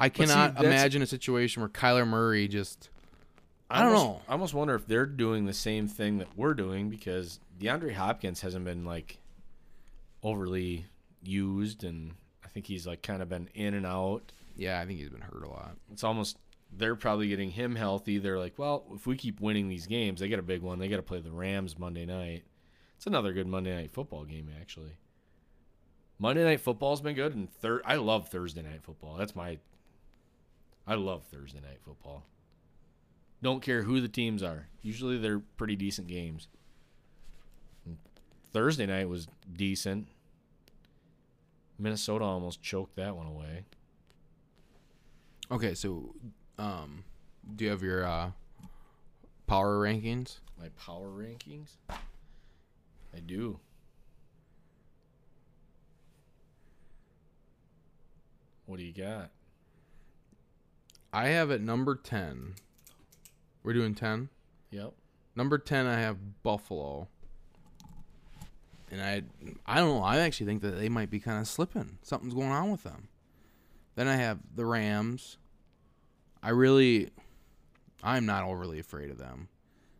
Speaker 1: I
Speaker 2: But see,
Speaker 1: cannot imagine a situation where Kyler Murray just I don't
Speaker 2: almost-
Speaker 1: know.
Speaker 2: I almost wonder if they're doing the same thing that we're doing because DeAndre Hopkins hasn't been like overly used, and I think he's like kind of been in and out.
Speaker 1: yeah, I think he's been hurt a lot.
Speaker 2: It's almost they're probably getting him healthy. They're like, well, if we keep winning these games, they get a big one. They got to play the Rams Monday night. It's another good Monday night football game, actually. Monday night football's been good, and third, I love Thursday night football. That's my. I love Thursday night football. Don't care who the teams are. Usually they're pretty decent games. Thursday night was decent. Minnesota almost choked that one away.
Speaker 1: Okay, so um, do you have your uh, power rankings?
Speaker 2: My power rankings? I do. What do you got?
Speaker 1: I have at number ten. We're doing ten.
Speaker 2: Yep.
Speaker 1: Number ten, I have Buffalo, and I, I don't know. I actually think that they might be kind of slipping. Something's going on with them. Then I have the Rams. I really, I'm not overly afraid of them.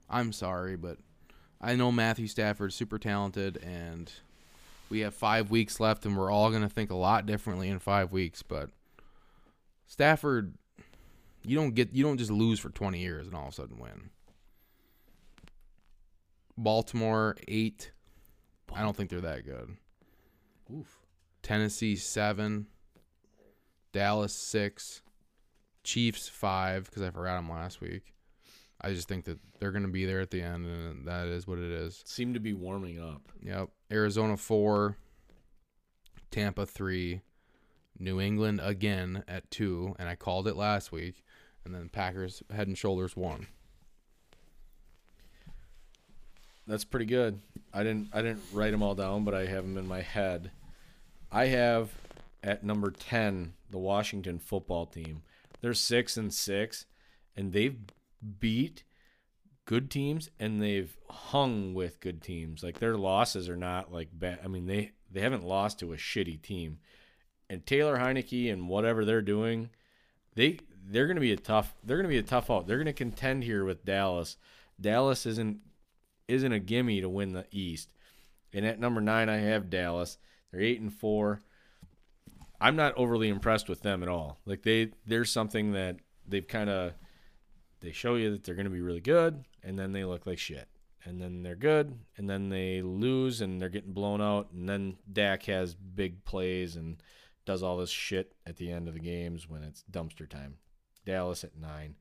Speaker 1: I'm sorry, but I know Matthew Stafford's super talented, and we have five weeks left, and we're all gonna think a lot differently in five weeks. But Stafford, you don't get, you don't just lose for 20 years and all of a sudden win. Baltimore eight. I don't think they're that good.
Speaker 2: Oof.
Speaker 1: Tennessee seven. Dallas six. Chiefs five because I forgot them last week. I just think that they're going to be there at the end, and that is what it is.
Speaker 2: Seem to be warming up.
Speaker 1: Yep. Arizona four. Tampa three. New England again at two, and I called it last week. And then Packers head and shoulders one.
Speaker 2: That's pretty good. I didn't I didn't write them all down, but I have them in my head. I have at number 10 the Washington football team. They're 6 and 6 and they've beat good teams and they've hung with good teams. Like their losses are not like bad. I mean, they they haven't lost to a shitty team. And Taylor Heinicke and whatever they're doing, they they're going to be a tough they're going to be a tough out. They're going to contend here with Dallas. Dallas isn't isn't a gimme to win the East. And at number nine, I have Dallas. They're eight and four. I'm not overly impressed with them at all. Like they, there's something that they've kind of, they show you that they're going to be really good, and then they look like shit. And then they're good, and then they lose, and they're getting blown out. And then Dak has big plays and does all this shit at the end of the games when it's dumpster time. Dallas at nine.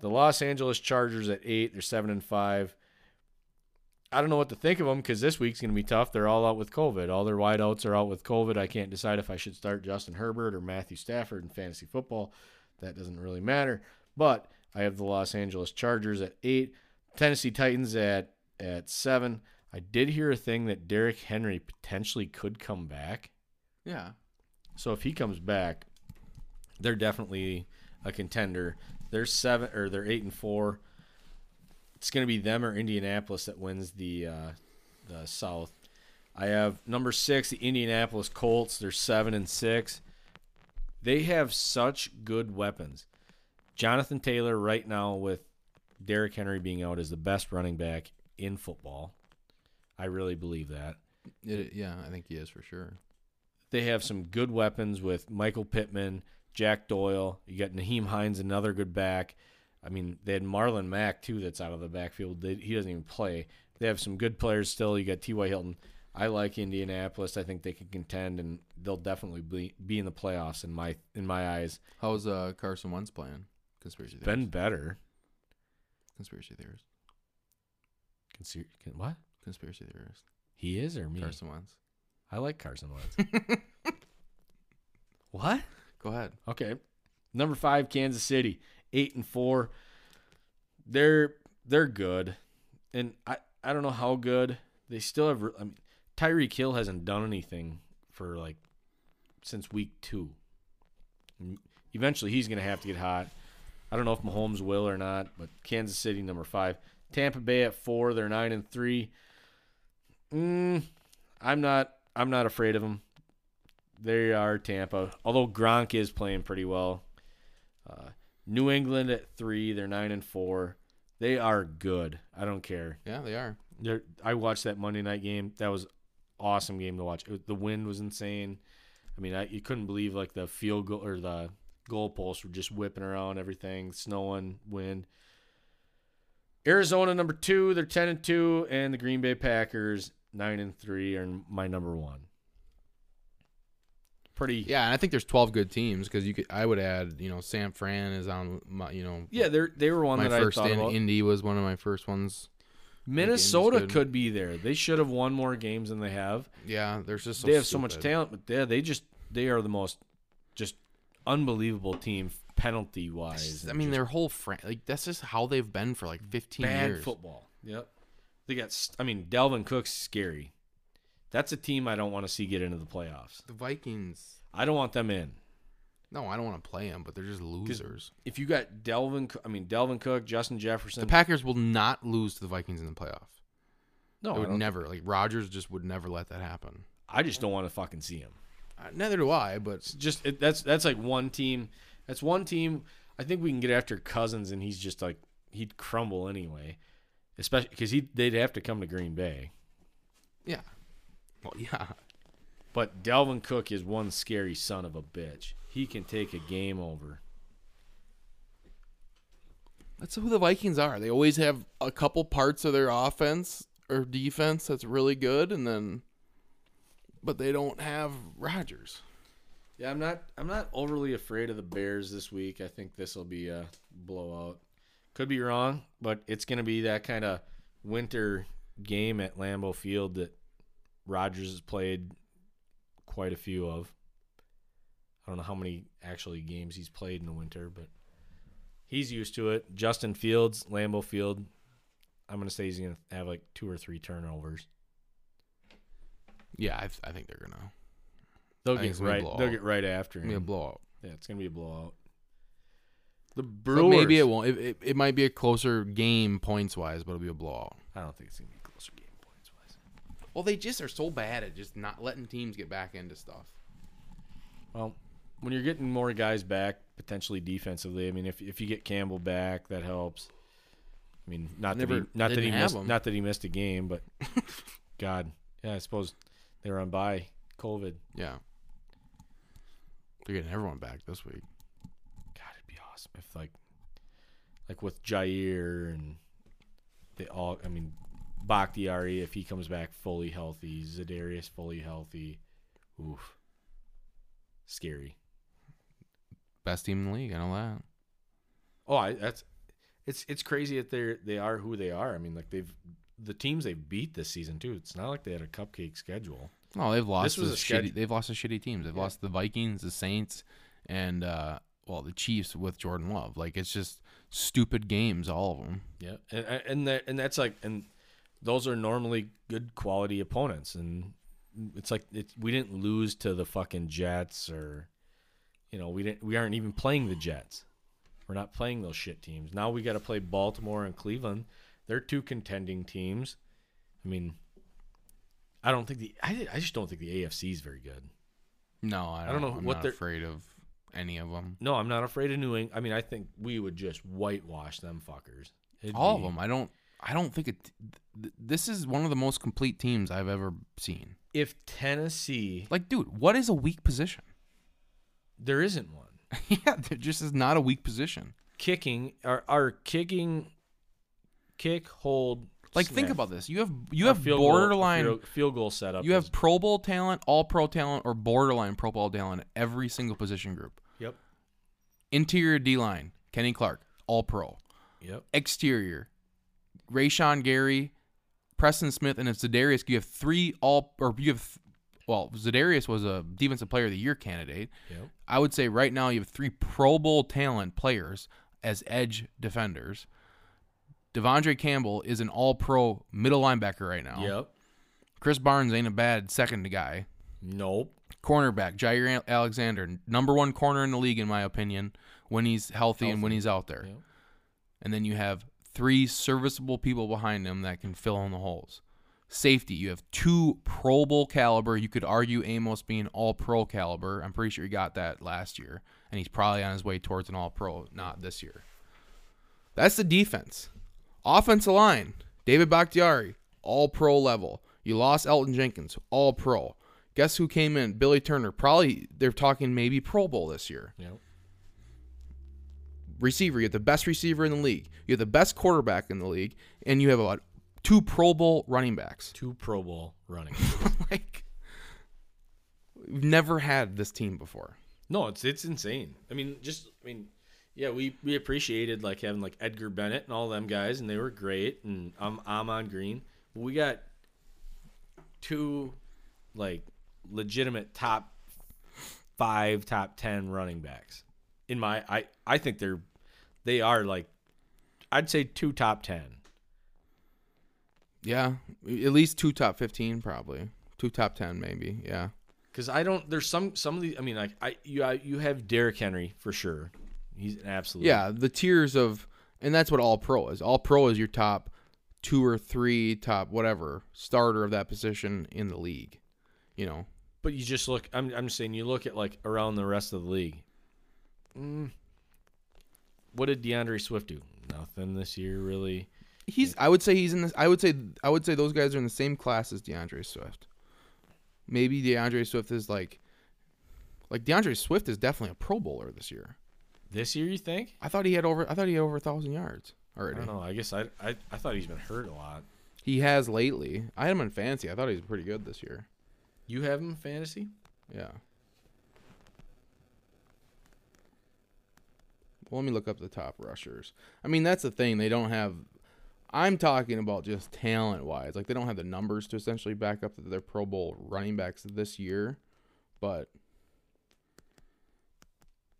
Speaker 2: The Los Angeles Chargers at eight. They're seven and five. I don't know what to think of them because this week's going to be tough. They're all out with COVID. All their wideouts are out with COVID. I can't decide if I should start Justin Herbert or Matthew Stafford in fantasy football. That doesn't really matter. But I have the Los Angeles Chargers at eight, Tennessee Titans at at seven. I did hear a thing that Derrick Henry potentially could come back.
Speaker 1: Yeah.
Speaker 2: So if he comes back, they're definitely a contender. They're seven or they're eight and four. It's going to be them or Indianapolis that wins the uh, the South. I have number six, the Indianapolis Colts. They're seven and six. They have such good weapons. Jonathan Taylor right now with Derrick Henry being out is the best running back in football. I really believe that.
Speaker 1: It, yeah, I think he is for sure.
Speaker 2: They have some good weapons with Michael Pittman, Jack Doyle. You got Nyheim Hines, another good back. I mean, they had Marlon Mack too. That's out of the backfield. They, he doesn't even play. They have some good players still. You got T.Y. Hilton. I like Indianapolis. I think they can contend, and they'll definitely be, be in the playoffs in my in my eyes.
Speaker 1: How's uh, Carson Wentz playing? Conspiracy theorist.
Speaker 2: Been better.
Speaker 1: Conspiracy theorist.
Speaker 2: Can- what?
Speaker 1: Conspiracy theorist.
Speaker 2: He is or me?
Speaker 1: Carson Wentz.
Speaker 2: I like Carson Wentz. what?
Speaker 1: Go ahead.
Speaker 2: Okay. Number five, Kansas City, eight and four. They're they're good, and I I don't know how good they still have. I mean, Tyreek Hill hasn't done anything for like since week two. Eventually, he's gonna have to get hot. I don't know if Mahomes will or not, but Kansas City number five, Tampa Bay at four. They're nine and three. Mm, I'm not I'm not afraid of them. They are Tampa, although Gronk is playing pretty well. Uh, New England at three, they're nine and four. They are good. I don't care.
Speaker 1: Yeah, they are.
Speaker 2: They're, I watched that Monday night game. That was awesome game to watch. It- the wind was insane. I mean, I, you couldn't believe like the field goal or the goalposts were just whipping around everything, snowing, wind. Arizona number two, they're ten and two, and the Green Bay Packers nine and three are my number one. Pretty
Speaker 1: Yeah, and I think there's 12 good teams because you could. I would add, you know, San Fran is on my, you know,
Speaker 2: Yeah, they they were one
Speaker 1: my
Speaker 2: that
Speaker 1: first
Speaker 2: I thought
Speaker 1: in
Speaker 2: about.
Speaker 1: Indy was one of my first ones.
Speaker 2: Minnesota could be there. They should have won more games than they have.
Speaker 1: Yeah, there's just so
Speaker 2: they have so much
Speaker 1: stupid.
Speaker 2: talent, but they they just they are the most just unbelievable team penalty wise.
Speaker 1: I mean, their whole fran- like that's just how they've been for like 15
Speaker 2: bad
Speaker 1: years.
Speaker 2: football. Yep. They got. I mean, Dalvin Cook's scary. That's a team I don't want to see get into the playoffs.
Speaker 1: The Vikings.
Speaker 2: I don't want them in.
Speaker 1: No, I don't want to play them, but they're just losers.
Speaker 2: If you got Dalvin, I mean Dalvin Cook, Justin Jefferson.
Speaker 1: The Packers will not lose to the Vikings in the playoff.
Speaker 2: no,
Speaker 1: They would never. Like Rodgers just would never let that happen.
Speaker 2: I just don't want to fucking see him.
Speaker 1: Uh, neither do I. But
Speaker 2: It's just it, that's that's like one team. That's one team. I think we can get after Cousins, and he's just like he'd crumble anyway. Especially because he they'd have to come to Green Bay.
Speaker 1: yeah, well, yeah.
Speaker 2: But Dalvin Cook is one scary son of a bitch. He can take a game over.
Speaker 1: That's who the Vikings are. They always have a couple parts of their offense or defense that's really good, and then, but they don't have Rodgers.
Speaker 2: Yeah, I'm not. I'm not overly afraid of the Bears this week. I think this will be a blowout. Could be wrong, but it's going to be that kind of winter game at Lambeau Field that Rodgers has played quite a few of. I don't know how many actually games he's played in the winter, but he's used to it. Justin Fields, Lambeau Field. I'm going to say he's going to have like two or three turnovers.
Speaker 1: Yeah, I, th- I think they're gonna.
Speaker 2: They'll get
Speaker 1: it's gonna
Speaker 2: right. They'll get right after
Speaker 1: It's gonna be a blowout.
Speaker 2: Yeah, it's gonna be a blowout. The
Speaker 1: But
Speaker 2: Brewers.
Speaker 1: maybe it won't. It, it, it might be a closer game points wise, but it'll be a blowout.
Speaker 2: I don't think it's gonna be a closer game points wise.
Speaker 1: Well, they just are so bad at just not letting teams get back into stuff.
Speaker 2: Well, when you're getting more guys back, potentially defensively, I mean, if if you get Campbell back, that helps. I mean, not that he, not that he missed,
Speaker 1: him.
Speaker 2: not that he missed a game, but God, yeah, I suppose they were on by COVID.
Speaker 1: Yeah, they're getting everyone back this week.
Speaker 2: God, it'd be awesome if like, like with Jaire and they all. I mean, Bakhtiari if he comes back fully healthy, Za'Darius fully healthy. Oof, scary.
Speaker 1: Best team in the league. I know that.
Speaker 2: Oh, I, that's it's it's crazy that they're they are who they are. I mean, like they've the teams they've beat this season too. It's not like they had a cupcake schedule.
Speaker 1: No, they've lost.
Speaker 2: This
Speaker 1: was
Speaker 2: a
Speaker 1: shitty, they've lost to shitty teams. They've
Speaker 2: Yeah.
Speaker 1: lost the Vikings, the Saints, and uh, well, the Chiefs with Jordan Love. Like it's just stupid games, all of them.
Speaker 2: Yeah, and and that and that's like and those are normally good quality opponents, and it's like it's, we didn't lose to the fucking Jets or you know we didn't we aren't even playing the Jets. We're not playing those shit teams. Now we got to play Baltimore and Cleveland. They're two contending teams. I mean, I don't think the I, I just don't think the AFC is very good.
Speaker 1: No, I
Speaker 2: don't
Speaker 1: don't,
Speaker 2: know
Speaker 1: I'm
Speaker 2: what
Speaker 1: not
Speaker 2: they're-
Speaker 1: afraid of any of them.
Speaker 2: No, I'm not afraid of New England. I mean, I think we would just whitewash them fuckers. It'd
Speaker 1: All of them. I don't. I don't think it. th- This is one of the most complete teams I've ever seen.
Speaker 2: If Tennessee,
Speaker 1: Like, dude, what is a weak position?
Speaker 2: there isn't one.
Speaker 1: yeah, there just is not a weak position.
Speaker 2: kicking our our kicking kick hold
Speaker 1: Like, think about this. You have you have
Speaker 2: field goal-
Speaker 1: borderline.
Speaker 2: field, field goal setup
Speaker 1: You have Pro Bowl talent, All Pro talent, or borderline Pro Bowl talent at every single position group.
Speaker 2: yep
Speaker 1: Interior D line, Kenny Clark, All Pro.
Speaker 2: yep
Speaker 1: Exterior, Rashan Gary, Preston Smith, and if Za'Darius, you have three all or you have well, Za'Darius was a defensive player of the year candidate.
Speaker 2: yep
Speaker 1: I would say right now you have three Pro Bowl talent players as edge defenders. De'Vondre Campbell is an all pro middle linebacker right now.
Speaker 2: yep
Speaker 1: Krys Barnes ain't a bad second guy.
Speaker 2: nope
Speaker 1: Cornerback, Jaire Alexander, number one corner in the league, in my opinion, when he's healthy, and when he's out there.
Speaker 2: Yep.
Speaker 1: And then you have three serviceable people behind him that can fill in the holes. Safety, you have two Pro Bowl caliber. You could argue Amos being all pro caliber. I'm pretty sure he got that last year, and he's probably on his way towards an all pro, not this year. That's the defense. Offensive line, David Bakhtiari, all pro level. You lost Elgton Jenkins, all pro. Guess who came in? Billy Turner. Probably they're talking maybe Pro Bowl this year.
Speaker 2: yep
Speaker 1: Receiver, you have the best receiver in the league. You have the best quarterback in the league, and you have about two Pro Bowl running backs.
Speaker 2: two Pro Bowl running
Speaker 1: like we've never had this team before.
Speaker 2: no it's it's insane I mean just I mean Yeah, we, we appreciated like having like Edgar Bennett and all them guys, and they were great. And I'm I'm on Green. But we got two like legitimate top five, top ten running backs. In my I I think they're they are like I'd say two top ten.
Speaker 1: Yeah, at least two top fifteen, probably two top ten, maybe. Yeah,
Speaker 2: Because I don't. There's some some of the. I mean, like I you I, you have Derrick Henry for sure. He's an absolute.
Speaker 1: yeah. The tiers of, and that's what All Pro is. All Pro is your top two or three, top whatever starter of that position in the league. You know,
Speaker 2: But you just look. I'm I'm just saying. You look at like around the rest of the league. Mm, what did D'Andre Swift do? Nothing this year, really.
Speaker 1: he's. I would say he's in this. I would say. I would say those guys are in the same class as D'Andre Swift. Maybe D'Andre Swift is like, like D'Andre Swift is definitely a Pro Bowler this year.
Speaker 2: This year, you think?
Speaker 1: I thought he had over. I thought he had over a thousand yards
Speaker 2: I
Speaker 1: already.
Speaker 2: don't know. I guess I, I I thought he's been hurt a lot.
Speaker 1: He has lately. I had him in fantasy. I thought he was pretty good this year.
Speaker 2: You have him in fantasy?
Speaker 1: Yeah. Well, let me look up the top rushers. I mean, that's the thing. They don't have. I'm talking about just talent wise. Like, they don't have the numbers to essentially back up their Pro Bowl running backs this year. But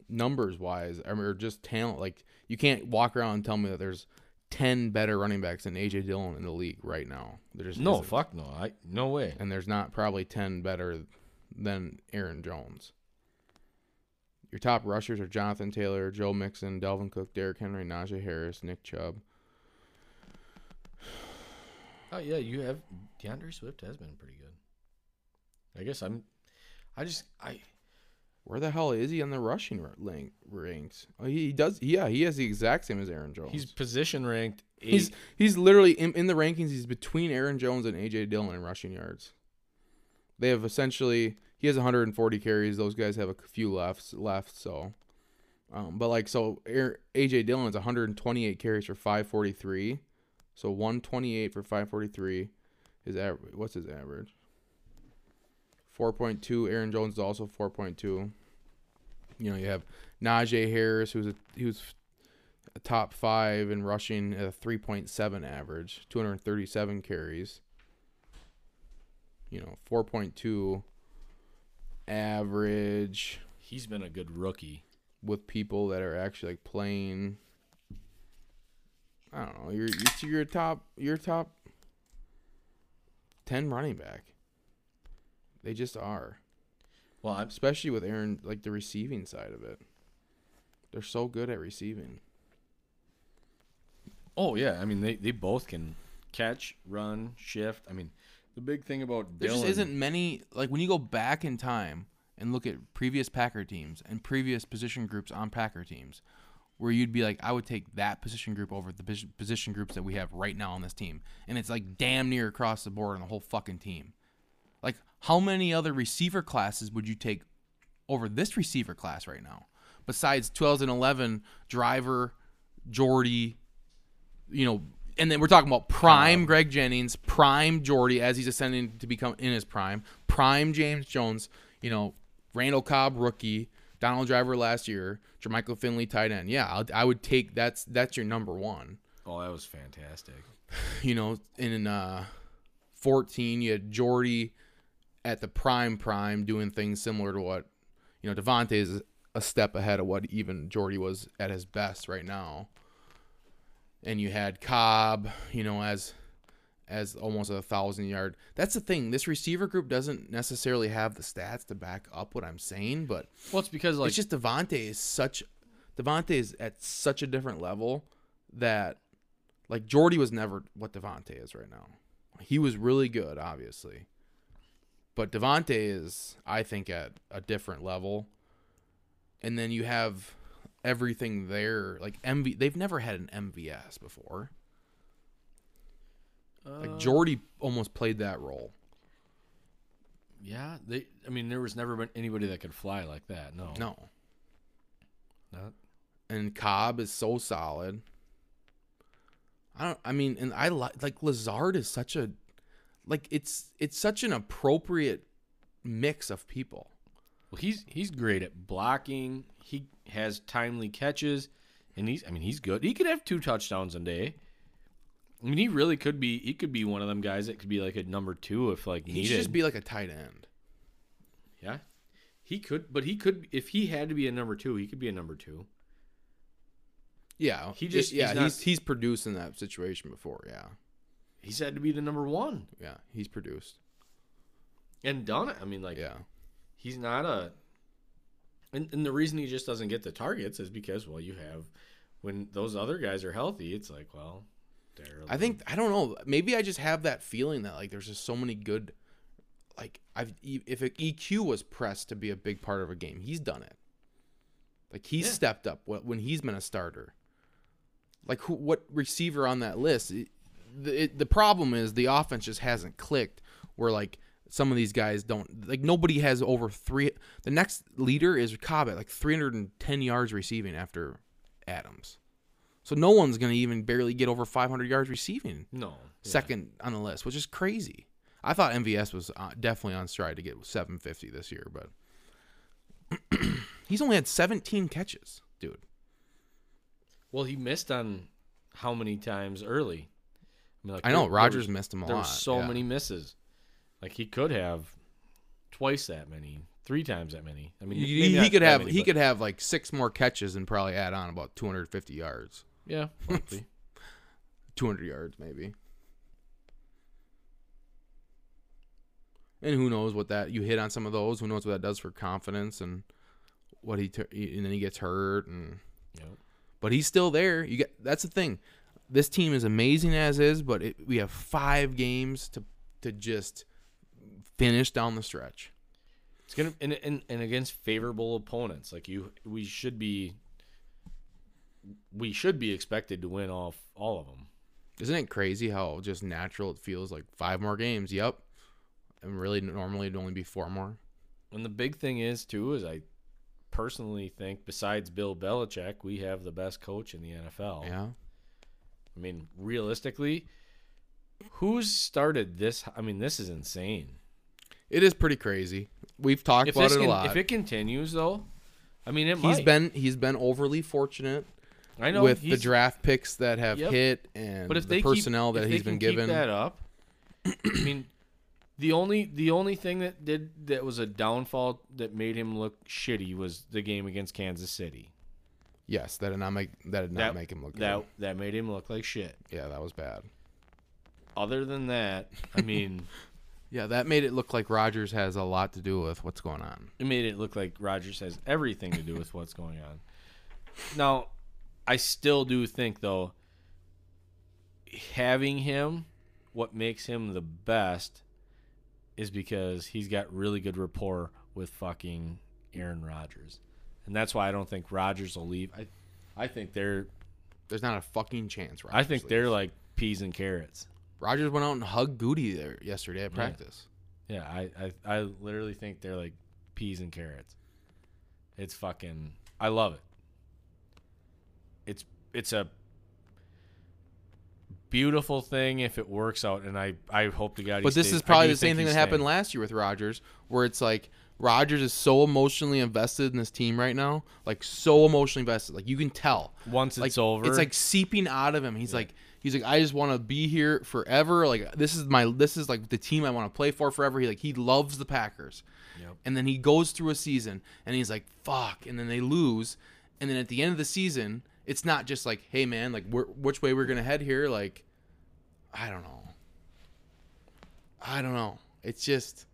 Speaker 1: numbers wise, I mean, or just talent. Like, you can't walk around and tell me that there's 10 better running backs than A.J. Dillon in the league right now. There just
Speaker 2: No,
Speaker 1: isn't
Speaker 2: fuck no. I no way.
Speaker 1: and there's not probably 10 better than Aaron Jones. Your top rushers are Jonathan Taylor, Joe Mixon, Dalvin Cook, Derrick Henry, Najee Harris, Nick Chubb.
Speaker 2: Oh yeah, you have D'Andre Swift has been pretty good. I guess I'm. I just I
Speaker 1: Where the hell is he on the rushing ra- rank, ranks? Oh, he, he does. Yeah, he has the exact same as Aaron Jones.
Speaker 2: he's position ranked. Eight.
Speaker 1: he's he's literally in, in the rankings. He's between Aaron Jones and AJ Dillon in rushing yards. They have essentially he has 140 carries. Those guys have a few left left. So, um, but like so, AJ Dillon is 128 carries for 543. So 128 for 543. is average. What's his average? 4.2. Aaron Jones is also 4.2. You know, you have Najee Harris, who's a a top five in rushing at a 3.7 average, 237 carries. You know, 4.2 average
Speaker 2: he's been a good rookie.
Speaker 1: with people that are actually like playing. I don't know. You're you're, you're top. You're top. Ten running back. They just are,
Speaker 2: Well, I'm
Speaker 1: especially with Aaron, like the receiving side of it. They're so good at receiving.
Speaker 2: Oh yeah, I mean they, they both can catch, run, shift. I mean, the big thing about
Speaker 1: There
Speaker 2: Dylan,
Speaker 1: just isn't many like when you go back in time and look at previous Packer teams and previous position groups on Packer teams, where you'd be like, I would take that position group over the position groups that we have right now on this team, and it's like damn near across the board on the whole fucking team. Like, how many other receiver classes would you take over this receiver class right now? Besides 2011 driver, Jordy, you know, and then we're talking about prime Greg Jennings, prime Jordy as he's ascending to become in his prime, prime James Jones, you know, Randall Cobb rookie, Donald Driver last year, Jermichael Finley tight end. Yeah, I'll, I would take that's that's your number one.
Speaker 2: Oh, that was fantastic.
Speaker 1: You know, in uh, 14 you had Jordy at the prime prime doing things similar to what you know Davante is a step ahead of what even Jordy was at his best right now. And you had Cobb, you know, as as almost a thousand yard. That's the thing. This receiver group doesn't necessarily have the stats to back up what I'm saying, but
Speaker 2: Well, it's because like
Speaker 1: it's just Davante is such Davante is at such a different level that like Jordy was never what Davante is right now. He was really good, obviously. But Davante is, I think, at a different level. And then you have everything there. Like MV they've never had an MVS before. Like
Speaker 2: uh,
Speaker 1: Jordy almost played that role.
Speaker 2: Yeah, they. I mean, there was never been anybody that could fly like that. No,
Speaker 1: No.
Speaker 2: Not,
Speaker 1: and Cobb is so solid. I don't. I mean, and I like like Lazard is such a, like it's it's such an appropriate mix of people.
Speaker 2: Well, he's he's great at blocking. He has timely catches. and he's I mean he's good. He could have two touchdowns a day. I mean he really could be. He could be one of them guys that could be like a number two if like
Speaker 1: He
Speaker 2: needed.
Speaker 1: should just be like a tight end.
Speaker 2: yeah, he could. But he could if he had to be a number two. He could be a number two.
Speaker 1: Yeah,
Speaker 2: He just-
Speaker 1: yeah
Speaker 2: he's
Speaker 1: he's he's produced in that situation before. Yeah,
Speaker 2: He's had to be the number one
Speaker 1: yeah, he's produced.
Speaker 2: and done it. I mean like
Speaker 1: Yeah,
Speaker 2: he's not a. And, and the reason he just doesn't get the targets is because well you have when those other guys are healthy. It's like well. They're
Speaker 1: I think I don't know. Maybe I just have that feeling that like there's just so many good. Like I've if a EQ was pressed to be a big part of a game, he's done it. Like he's
Speaker 2: Yeah.
Speaker 1: stepped up when he's been a starter. Like who? What receiver on that list? It, the it, the problem is the offense just hasn't clicked. Where like some of these guys don't like nobody has over three. The next leader is Cobb at like 310 yards receiving after Adams. So no one's gonna even barely get over 500 yards receiving
Speaker 2: no yeah.
Speaker 1: second on the list, which is crazy. I thought MVS was uh, definitely on stride to get 750 this year, but he's only had 17 catches, dude.
Speaker 2: Well, he missed on how many times early? I, mean, like,
Speaker 1: I know
Speaker 2: there- there
Speaker 1: Rodgers
Speaker 2: was-
Speaker 1: missed him a
Speaker 2: There
Speaker 1: lot.
Speaker 2: were so
Speaker 1: yeah.
Speaker 2: many misses. Like he could have twice that many, three times that many. I mean,
Speaker 1: He, he could have
Speaker 2: many,
Speaker 1: he
Speaker 2: but-
Speaker 1: could have like six more catches and probably add on about 250 yards,
Speaker 2: yeah, likely.
Speaker 1: 200 yards maybe. And who knows what that you hit on some of those? Who knows what that does for confidence and what he and then he gets hurt and
Speaker 2: Yep.
Speaker 1: but he's still there. You get that's the thing. This team is amazing as is, but it, we have five games to to just finish down the stretch.
Speaker 2: It's gonna and, and and against favorable opponents. Like you, we should be. We should be expected to win all all of them.
Speaker 1: Isn't it crazy how just natural it feels like five more games? Yep. And really normally it'd only be four more.
Speaker 2: And the big thing is too is I personally think besides Bill Belichick, we have the best coach in the NFL.
Speaker 1: Yeah.
Speaker 2: I mean, realistically, who's started this? I mean, this is insane.
Speaker 1: It is pretty crazy. We've talked
Speaker 2: If
Speaker 1: about it a
Speaker 2: can-
Speaker 1: lot.
Speaker 2: if it continues though, I mean, it
Speaker 1: he's
Speaker 2: might.
Speaker 1: been he's been overly fortunate
Speaker 2: I know
Speaker 1: with the draft picks that have
Speaker 2: Yep.
Speaker 1: hit and
Speaker 2: But if
Speaker 1: the
Speaker 2: they
Speaker 1: personnel
Speaker 2: keep,
Speaker 1: that
Speaker 2: if
Speaker 1: he's
Speaker 2: they
Speaker 1: been given.
Speaker 2: keep that up, I mean, the only the only thing that did that was a downfall that made him look shitty was the game against Kansas City.
Speaker 1: yes, that did not make that did not
Speaker 2: that
Speaker 1: make him look
Speaker 2: that
Speaker 1: good.
Speaker 2: that made him look like shit.
Speaker 1: Yeah, that was bad.
Speaker 2: Other than that, I mean,
Speaker 1: Yeah, that made it look like Rodgers has a lot to do with what's going on.
Speaker 2: it made it look like Rodgers has everything to do with what's going on. Now, I still do think though, having him, what makes him the best, is because he's got really good rapport with fucking Aaron Rodgers, and that's why I don't think Rodgers will leave. I, I think they're,
Speaker 1: There's not a fucking chance. Rodgers
Speaker 2: I think they're like peas and carrots.
Speaker 1: Rodgers went out and hugged Gutey there yesterday at practice.
Speaker 2: Yeah, I, I, I literally think they're like peas and carrots. It's fucking. I love it. It's it's a beautiful thing if it works out, and I I hope to God.
Speaker 1: But this
Speaker 2: stays-
Speaker 1: is probably the same thing that
Speaker 2: he's
Speaker 1: happened last year with Rodgers, where it's like Rodgers is so emotionally invested in this team right now, like so emotionally invested, like you can tell.
Speaker 2: Once
Speaker 1: like
Speaker 2: it's over,
Speaker 1: it's like seeping out of him. He's like he's like I just want to be here forever. Like this is my this is like the team I want to play for forever. He like he loves the Packers.
Speaker 2: Yep.
Speaker 1: And then he goes through a season and he's like fuck and then they lose and then at the end of the season it's not just like hey man like which way we're going to head here like I don't know. I don't know. It's just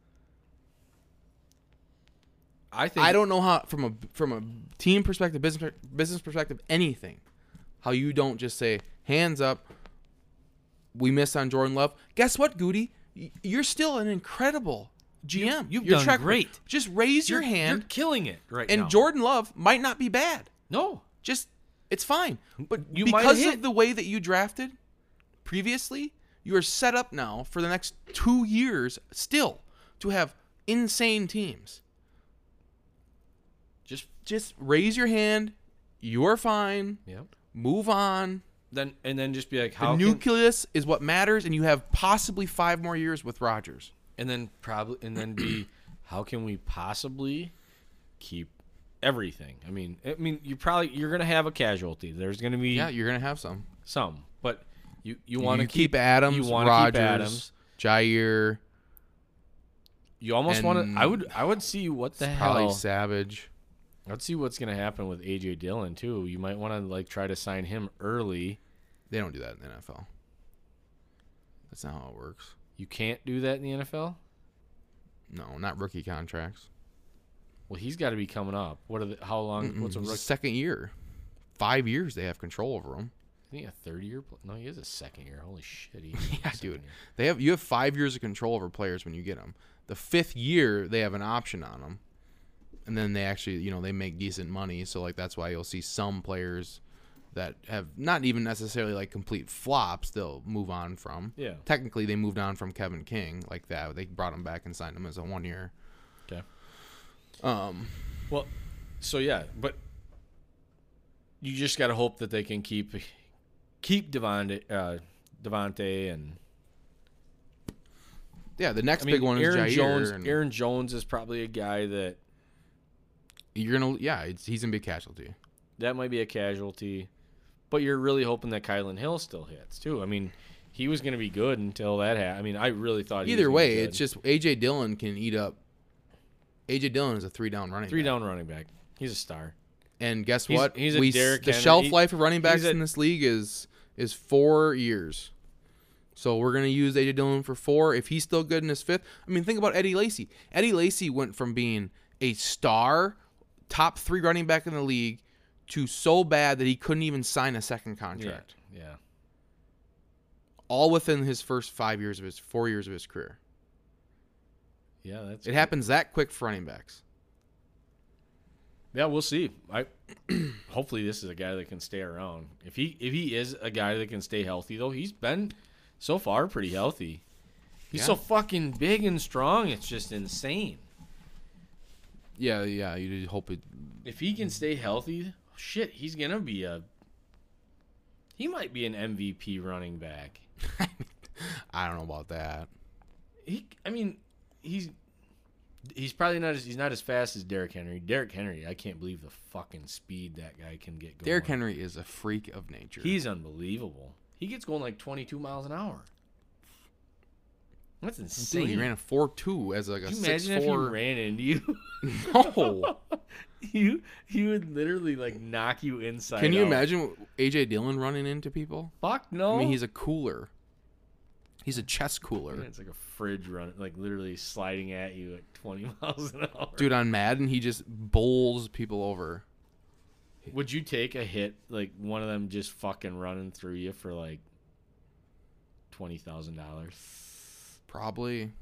Speaker 2: I think
Speaker 1: I don't know how from a from a team perspective, business business perspective, anything, how you don't just say hands up. We missed on Jordan Love. Guess what, Gutey? You're still an incredible GM.
Speaker 2: you've
Speaker 1: Your
Speaker 2: done
Speaker 1: track
Speaker 2: great.
Speaker 1: Just raise your
Speaker 2: You're-
Speaker 1: hand,
Speaker 2: You're killing it right
Speaker 1: and
Speaker 2: now.
Speaker 1: Jordan Love might not be bad.
Speaker 2: no,
Speaker 1: Just it's fine. But
Speaker 2: You
Speaker 1: because of the way that you drafted previously, you are set up now for the next two years still to have insane teams.
Speaker 2: just
Speaker 1: Just raise your hand. You're fine.
Speaker 2: yeah.
Speaker 1: Move on.
Speaker 2: Then and then just be like
Speaker 1: The
Speaker 2: how can,
Speaker 1: nucleus is what matters, and you have possibly five more years with Rodgers.
Speaker 2: and then probably and then be how can we possibly keep everything. I mean, I mean, you probably you're gonna have a casualty. There's gonna be
Speaker 1: Yeah, you're gonna have some.
Speaker 2: some, but you you want to
Speaker 1: you keep, Adams,
Speaker 2: you wanna
Speaker 1: Rodgers,
Speaker 2: keep Adams.
Speaker 1: Jaire,
Speaker 2: You almost want to. I would I would see what the
Speaker 1: probably
Speaker 2: hell.
Speaker 1: Savage.
Speaker 2: Let's see what's gonna happen with AJ Dillon too. You might want to like try to sign him early.
Speaker 1: They don't do that in the NFL. That's not how it works.
Speaker 2: You can't do that in the NFL.
Speaker 1: No, not rookie contracts.
Speaker 2: Well, he's got to be coming up. What are the, how long? What's a rookie?
Speaker 1: second year? Five years they have control over him.
Speaker 2: I think a third year. pl- No, he is a second year. Holy shit! He
Speaker 1: Yeah, dude. They have you have five years of control over players when you get them. The fifth year they have an option on them, and then they actually you know they make decent money. So like that's why you'll see some players that have not even necessarily like complete flops. They'll move on from.
Speaker 2: Yeah.
Speaker 1: Technically, they moved on from Kevin King like that. They brought him back and signed him as a one year.
Speaker 2: Okay.
Speaker 1: Um.
Speaker 2: Well, so yeah, but you just got to hope that they can keep keep Davante, uh, Davante and
Speaker 1: Yeah, the next
Speaker 2: I mean
Speaker 1: big one is
Speaker 2: Aaron
Speaker 1: Jaire.
Speaker 2: Jones.
Speaker 1: and
Speaker 2: Aaron Jones is probably a guy that
Speaker 1: You're gonna yeah, it's, he's gonna be a casualty.
Speaker 2: that might be a casualty, but you're really hoping that Kylin Hill still hits too. I mean, he was going to be good until that happened. I mean, I really thought he was
Speaker 1: Either way,
Speaker 2: be good.
Speaker 1: it's just AJ Dillon can eat up. AJ Dillon is a three down running
Speaker 2: three
Speaker 1: back.
Speaker 2: down running back. He's a star.
Speaker 1: And guess
Speaker 2: He's-
Speaker 1: what?
Speaker 2: he's a
Speaker 1: we
Speaker 2: Derrick
Speaker 1: the
Speaker 2: Henry.
Speaker 1: shelf
Speaker 2: He-
Speaker 1: life of running backs
Speaker 2: a-
Speaker 1: in this league is is four years. So we're gonna use AJ Dillon for four. If he's still good in his fifth, I mean, think about Eddie Lacy. Eddie Lacy went from being a star, top three running back in the league, to so bad that he couldn't even sign a second contract.
Speaker 2: Yeah.
Speaker 1: All within his first five years of his four years of his career.
Speaker 2: Yeah, that's
Speaker 1: It happens that quick for running backs.
Speaker 2: Yeah, we'll see. I hopefully this is a guy that can stay around. If he if he is a guy that can stay healthy though, he's been so far pretty healthy. He's
Speaker 1: Yeah.
Speaker 2: so fucking big and strong. It's just insane.
Speaker 1: Yeah, yeah. You just hope it.
Speaker 2: If he can stay healthy, shit, he's gonna be a. He might be an MVP running back.
Speaker 1: I don't know about that.
Speaker 2: He, I mean, he's he's probably not as he's not as fast as Derrick Henry. Derrick Henry, I can't believe the fucking speed that guy can get going.
Speaker 1: Derrick Henry is a freak of nature.
Speaker 2: He's unbelievable. He gets going like 22 miles an hour. That's insane.
Speaker 1: Dude, he ran a four two as like a
Speaker 2: you
Speaker 1: six
Speaker 2: imagine if he
Speaker 1: four.
Speaker 2: ran into you?
Speaker 1: No.
Speaker 2: you he would literally like knock you inside.
Speaker 1: Can you
Speaker 2: out.
Speaker 1: imagine AJ Dillon running into people?
Speaker 2: Fuck no.
Speaker 1: I mean, he's a cooler. He's a chess cooler.
Speaker 2: it's like a fridge run, like literally sliding at you at 20 miles an hour.
Speaker 1: Dude, on Madden, he just bowls people over.
Speaker 2: would you take a hit like one of them just fucking running through you for like twenty thousand dollars?
Speaker 1: Probably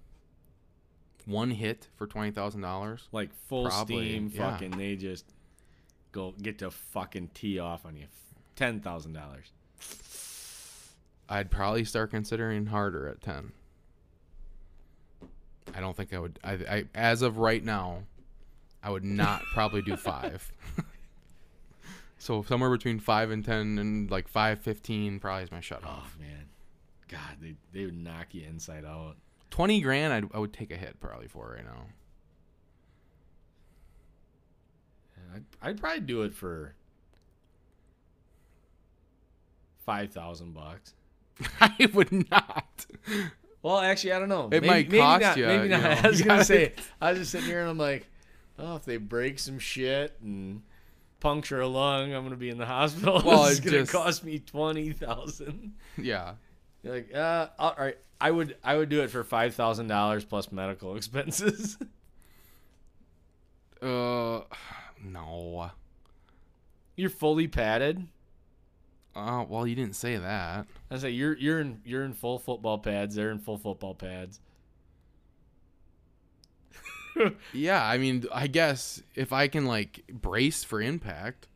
Speaker 1: one hit for twenty thousand dollars.
Speaker 2: Like full
Speaker 1: Probably,
Speaker 2: steam,
Speaker 1: yeah.
Speaker 2: fucking. They just go get to fucking tee off on you. Ten thousand dollars.
Speaker 1: I'd probably start considering harder at ten. I don't think I would. I, I as of right now, I would not probably do five. so somewhere between five and ten, and like five fifteen probably is my shut
Speaker 2: Oh
Speaker 1: off.
Speaker 2: man, God, they they would knock you inside out.
Speaker 1: Twenty grand, I'd, I would take a hit probably for right now.
Speaker 2: I'd, I'd probably do it for five thousand bucks.
Speaker 1: I would not.
Speaker 2: Well, actually, I don't know.
Speaker 1: It
Speaker 2: maybe,
Speaker 1: might
Speaker 2: maybe
Speaker 1: cost
Speaker 2: not,
Speaker 1: you,
Speaker 2: Maybe
Speaker 1: you
Speaker 2: not.
Speaker 1: know.
Speaker 2: I was gonna say. I was just sitting here and I'm like, oh, if they break some shit and puncture a lung, I'm gonna be in the hospital.
Speaker 1: Well,
Speaker 2: it's
Speaker 1: it
Speaker 2: gonna
Speaker 1: just-
Speaker 2: cost me twenty thousand.
Speaker 1: Yeah.
Speaker 2: You're like, uh, all right. I would I would do it for five thousand dollars plus medical expenses.
Speaker 1: Uh, no.
Speaker 2: You're fully padded.
Speaker 1: Uh, well, you didn't say that.
Speaker 2: I say you're you're in you're in full football pads. They're in full football pads.
Speaker 1: Yeah, I mean, I guess if I can like brace for impact.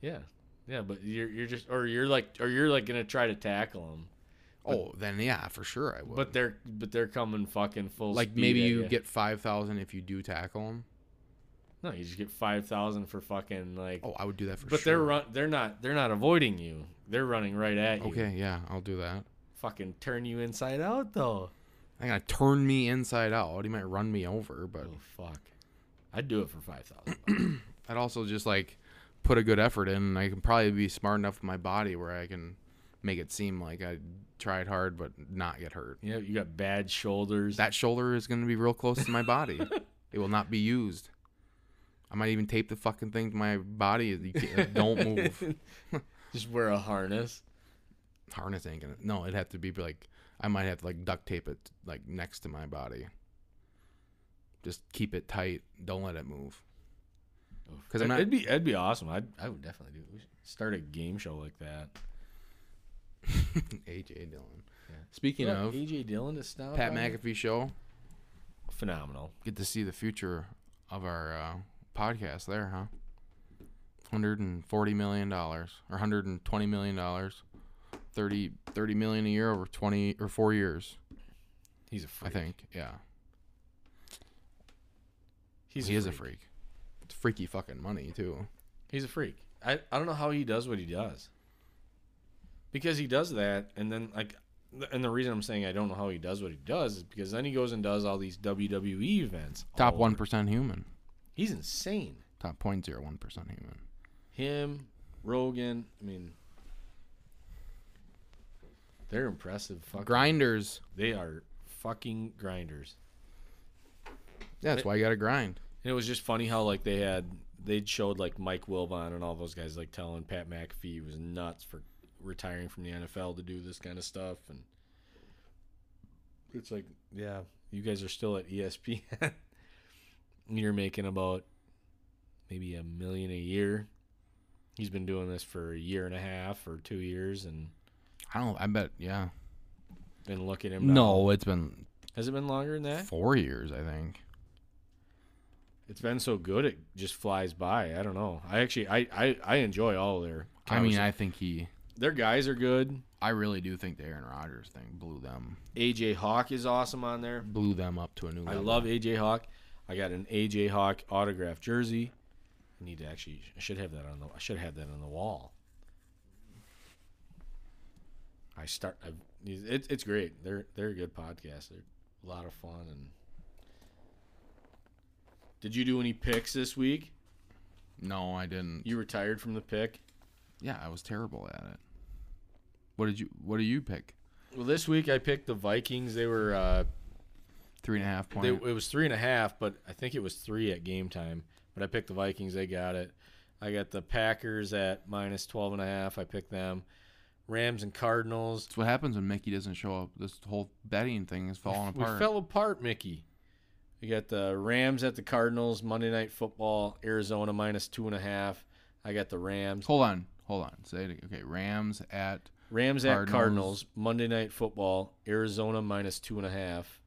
Speaker 2: Yeah, yeah, but you're you're just or you're like or you're like gonna try to tackle them,
Speaker 1: Oh, then yeah, for sure I would.
Speaker 2: but they're but they're coming fucking full.
Speaker 1: like maybe you get five thousand if you do tackle them.
Speaker 2: no, you just get five thousand for fucking like.
Speaker 1: Oh, I would do that for
Speaker 2: but
Speaker 1: sure.
Speaker 2: But they're run they're not they're not avoiding you. They're running right at you.
Speaker 1: Okay, yeah, I'll do that.
Speaker 2: Fucking turn you inside out though.
Speaker 1: They're gonna turn me inside out. He might run me over, but
Speaker 2: Oh fuck. I'd do it for five thousand.
Speaker 1: I'd also just like put a good effort in, and I can probably be smart enough with my body where I can make it seem like I tried hard but not get hurt.
Speaker 2: Yeah, you got bad shoulders.
Speaker 1: That shoulder is going to be real close to my body. it will not be used. I might even tape the fucking thing to my body. You don't move.
Speaker 2: Just wear a harness.
Speaker 1: Harness ain't gonna. No, it'd have to be like I might have to like duct tape it like next to my body. Just keep it tight. Don't let it move. 'Cause I'm not-
Speaker 2: it'd be it'd be awesome. I'd I would definitely do. We should start a game show like that.
Speaker 1: AJ Dillon.
Speaker 2: Yeah.
Speaker 1: Speaking
Speaker 2: Look,
Speaker 1: of
Speaker 2: AJ Dillon to stop.
Speaker 1: Pat? McAfee show,
Speaker 2: phenomenal.
Speaker 1: get to see the future of our uh, podcast there, huh? Hundred and forty million dollars or hundred and twenty million dollars, 30, 30 million a year over twenty or four years.
Speaker 2: He's a
Speaker 1: I
Speaker 2: freak.
Speaker 1: I think. Yeah,
Speaker 2: he's
Speaker 1: he is a freak. It's freaky fucking money too.
Speaker 2: He's a freak. I, I don't know how he does what he does. Because he does that, and then like, and the reason I'm saying I don't know how he does what he does is because then he goes and does all these WWE events.
Speaker 1: Top one human.
Speaker 2: He's insane.
Speaker 1: Top point zero one percent human.
Speaker 2: Him, Rogan. I mean, they're impressive. Fucking,
Speaker 1: Grinders.
Speaker 2: They are fucking grinders.
Speaker 1: Yeah, that's why you got to grind.
Speaker 2: And it was just funny how like they had they'd showed like Mike Wilbon and all those guys like telling Pat McAfee he was nuts for retiring from the NFL to do this kind of stuff and it's like yeah you guys are still at ESPN you're making about maybe a million a year he's been doing this for a year and a half or two years and
Speaker 1: I don't. I bet. Yeah.
Speaker 2: then look at him now.
Speaker 1: No, it's been
Speaker 2: has it been longer than that
Speaker 1: four years. I think.
Speaker 2: it's been so good it just flies by I don't know I actually I I, I enjoy all their
Speaker 1: I mean, I think he.
Speaker 2: Their guys are good.
Speaker 1: I really do think the Aaron Rodgers thing blew them
Speaker 2: AJ Hawk is awesome on there.
Speaker 1: blew them up to a new level.
Speaker 2: I
Speaker 1: level.
Speaker 2: love AJ Hawk. I got an AJ Hawk autographed jersey. I need to actually. I should have that on the. I should have that on the wall. I start. I've, it, it's great. They're they're a good podcast. They're a lot of fun. And did you do any picks this week?
Speaker 1: No, I didn't.
Speaker 2: You retired from the pick.
Speaker 1: yeah, I was terrible at it. What did you? What do you pick?
Speaker 2: Well, this week I picked the Vikings. They were. Uh,
Speaker 1: Three and a half point.
Speaker 2: They, it was three and a half, but I think it was three at game time. But I picked the Vikings. They got it. I got the Packers at minus 12 and a half. I picked them. Rams and Cardinals.
Speaker 1: That's what happens when Mickey doesn't show up. This whole betting thing is falling
Speaker 2: We
Speaker 1: apart.
Speaker 2: fell apart, Mickey. We got the Rams at the Cardinals. Monday Night Football. Arizona minus two and a half. I got the Rams.
Speaker 1: hold on, hold on. Say it. again. Okay, Rams at.
Speaker 2: Rams at
Speaker 1: Cardinals.
Speaker 2: Cardinals. Monday Night Football. Arizona minus two and a half.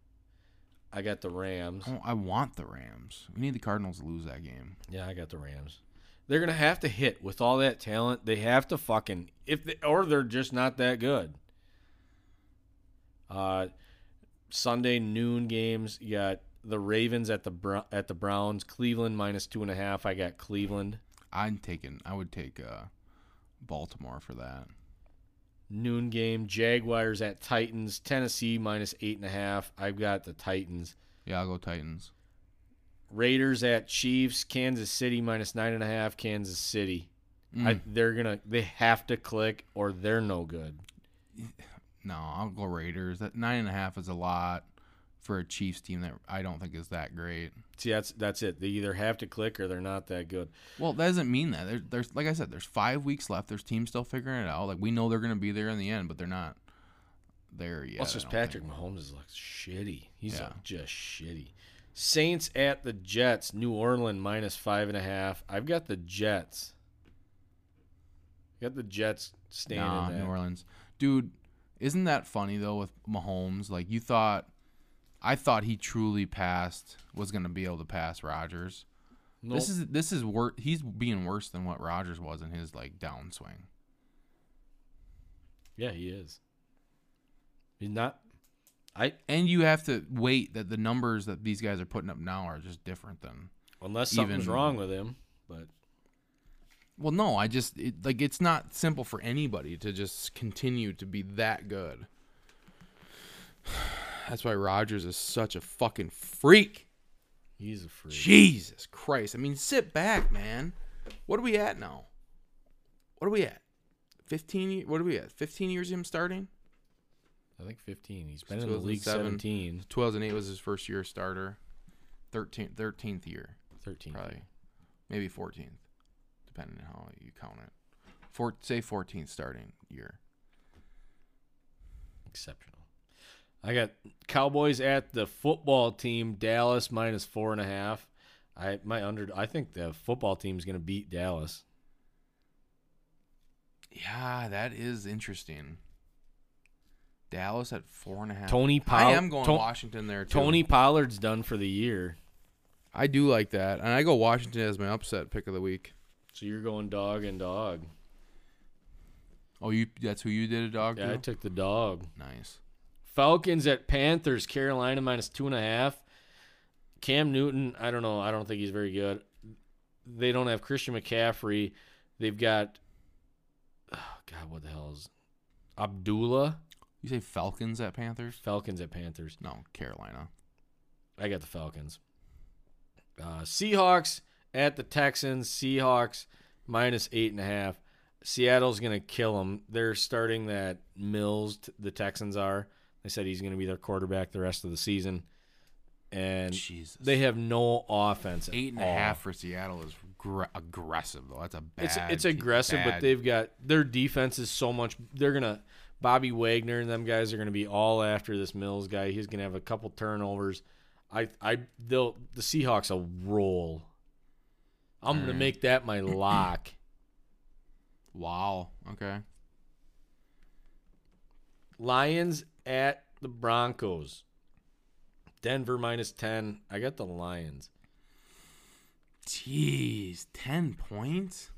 Speaker 2: I got the Rams.
Speaker 1: Oh, I want the Rams. We need the Cardinals to lose that game.
Speaker 2: Yeah, I got the Rams. They're gonna have to hit with all that talent. They have to fucking if they, or they're just not that good. Uh, Sunday noon games. You got the Ravens at the at the Browns. Cleveland minus two and a half. I got Cleveland.
Speaker 1: I'm taking. I would take uh, Baltimore for that.
Speaker 2: Noon game. Jaguars at Titans. Tennessee minus eight and a half. I've got the Titans.
Speaker 1: Yeah, I'll go Titans.
Speaker 2: Raiders at Chiefs. Kansas City minus nine and a half. Kansas City.
Speaker 1: Mm.
Speaker 2: I, they're gonna. They have to click or they're no good.
Speaker 1: no, I'll go Raiders. That nine and a half is a lot for a Chiefs team that I don't think is that great.
Speaker 2: See, that's that's it. They either have to click or they're not that good.
Speaker 1: Well, that doesn't mean that. There's, there's like I said, there's five weeks left. There's teams still figuring it out. Like we know they're going to be there in the end, but they're not there yet. I
Speaker 2: just Patrick
Speaker 1: think.
Speaker 2: Mahomes is like shitty. He's
Speaker 1: Yeah.
Speaker 2: like, just shitty. Saints at the Jets. New Orleans minus five and a half. I've got the Jets. Got the Jets staying
Speaker 1: Nah, New. Orleans, dude. Isn't that funny though with Mahomes? Like you thought, I thought he truly passed was going to be able to pass Rodgers.
Speaker 2: Nope.
Speaker 1: This is this is wor- He's being worse than what Rodgers was in his like downswing.
Speaker 2: yeah, he is. He's not. I
Speaker 1: And you have to wait that the numbers that these guys are putting up now are just different than.
Speaker 2: unless something's
Speaker 1: Even-
Speaker 2: wrong with him, but
Speaker 1: Well, no, I just it, like it's not simple for anybody to just continue to be that good. That's why Rodgers is such a fucking freak.
Speaker 2: He's a freak.
Speaker 1: Jesus Christ. I mean, sit back, man. What are we at now? What are we at? 15 ye- what are we at? 15 years of him starting?
Speaker 2: I think 15. He's been in the league
Speaker 1: 2007.
Speaker 2: 17,
Speaker 1: 2008 was his first year starter. 13th 13th year,
Speaker 2: 13th.
Speaker 1: probably. Maybe 14th, depending on how you count it. Four, say 14th starting year.
Speaker 2: Exceptional. I got Cowboys at the football team. Dallas minus four and a half. I my under. I think the football team is going to beat Dallas.
Speaker 1: Yeah, that is interesting. Dallas at four and a half.
Speaker 2: Tony Pollard.
Speaker 1: I am going Washington there too.
Speaker 2: Tony Pollard's done for the year.
Speaker 1: I do like that, and I go Washington as my upset pick of the week.
Speaker 2: So you're going dog and dog.
Speaker 1: Oh, you that's who you did a dog
Speaker 2: Yeah, I took the dog.
Speaker 1: nice.
Speaker 2: Falcons at Panthers. Carolina minus two and a half. Cam Newton. I don't know. I don't think he's very good. They don't have Christian McCaffrey. They've got. Oh God, what the hell is Abdullah?
Speaker 1: You say Falcons at Panthers?
Speaker 2: Falcons at Panthers.
Speaker 1: No, Carolina.
Speaker 2: I got the Falcons. Uh, Seahawks at the Texans. Seahawks minus eight and a half. Seattle's gonna kill them. They're starting that Mills. T- the Texans are. They said he's gonna be their quarterback the rest of the season, and
Speaker 1: Jesus.
Speaker 2: they have no offense. at
Speaker 1: eight and a half for Seattle is gr- aggressive though. That's a bad.
Speaker 2: It's it's
Speaker 1: te-
Speaker 2: aggressive, but they've got their defense is so much. They're gonna Bobby Wagner and them guys are gonna be all after this Mills guy. He's gonna have a couple turnovers. I I they'll the Seahawks will roll. I'm gonna
Speaker 1: Alright.
Speaker 2: make that my lock.
Speaker 1: wow. Okay.
Speaker 2: Lions at the Broncos. Denver minus ten. I got the Lions.
Speaker 1: Jeez, ten points.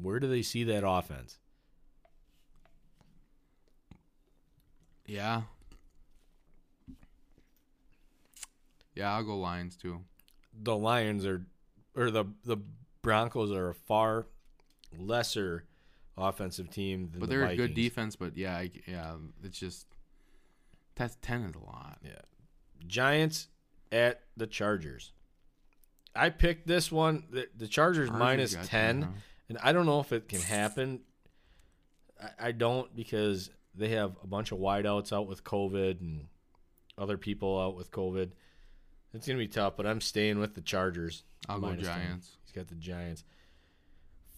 Speaker 2: Where do they see that offense?
Speaker 1: Yeah. Yeah, I'll go Lions too.
Speaker 2: the Lions are or the the Broncos are a far lesser offensive team
Speaker 1: But they're a good defense. But yeah, I, yeah, it's just that's ten is a lot.
Speaker 2: Yeah. Giants at the Chargers. I picked this one. The, the Chargers,
Speaker 1: Chargers
Speaker 2: minus 10,
Speaker 1: huh?
Speaker 2: and I don't know if it can happen. I, I don't because they have a bunch of wideouts out with COVID and other people out with COVID. It's going to be tough, but I'm staying with the Chargers.
Speaker 1: I'll go
Speaker 2: minus 10.
Speaker 1: Giants.
Speaker 2: He's got the Giants.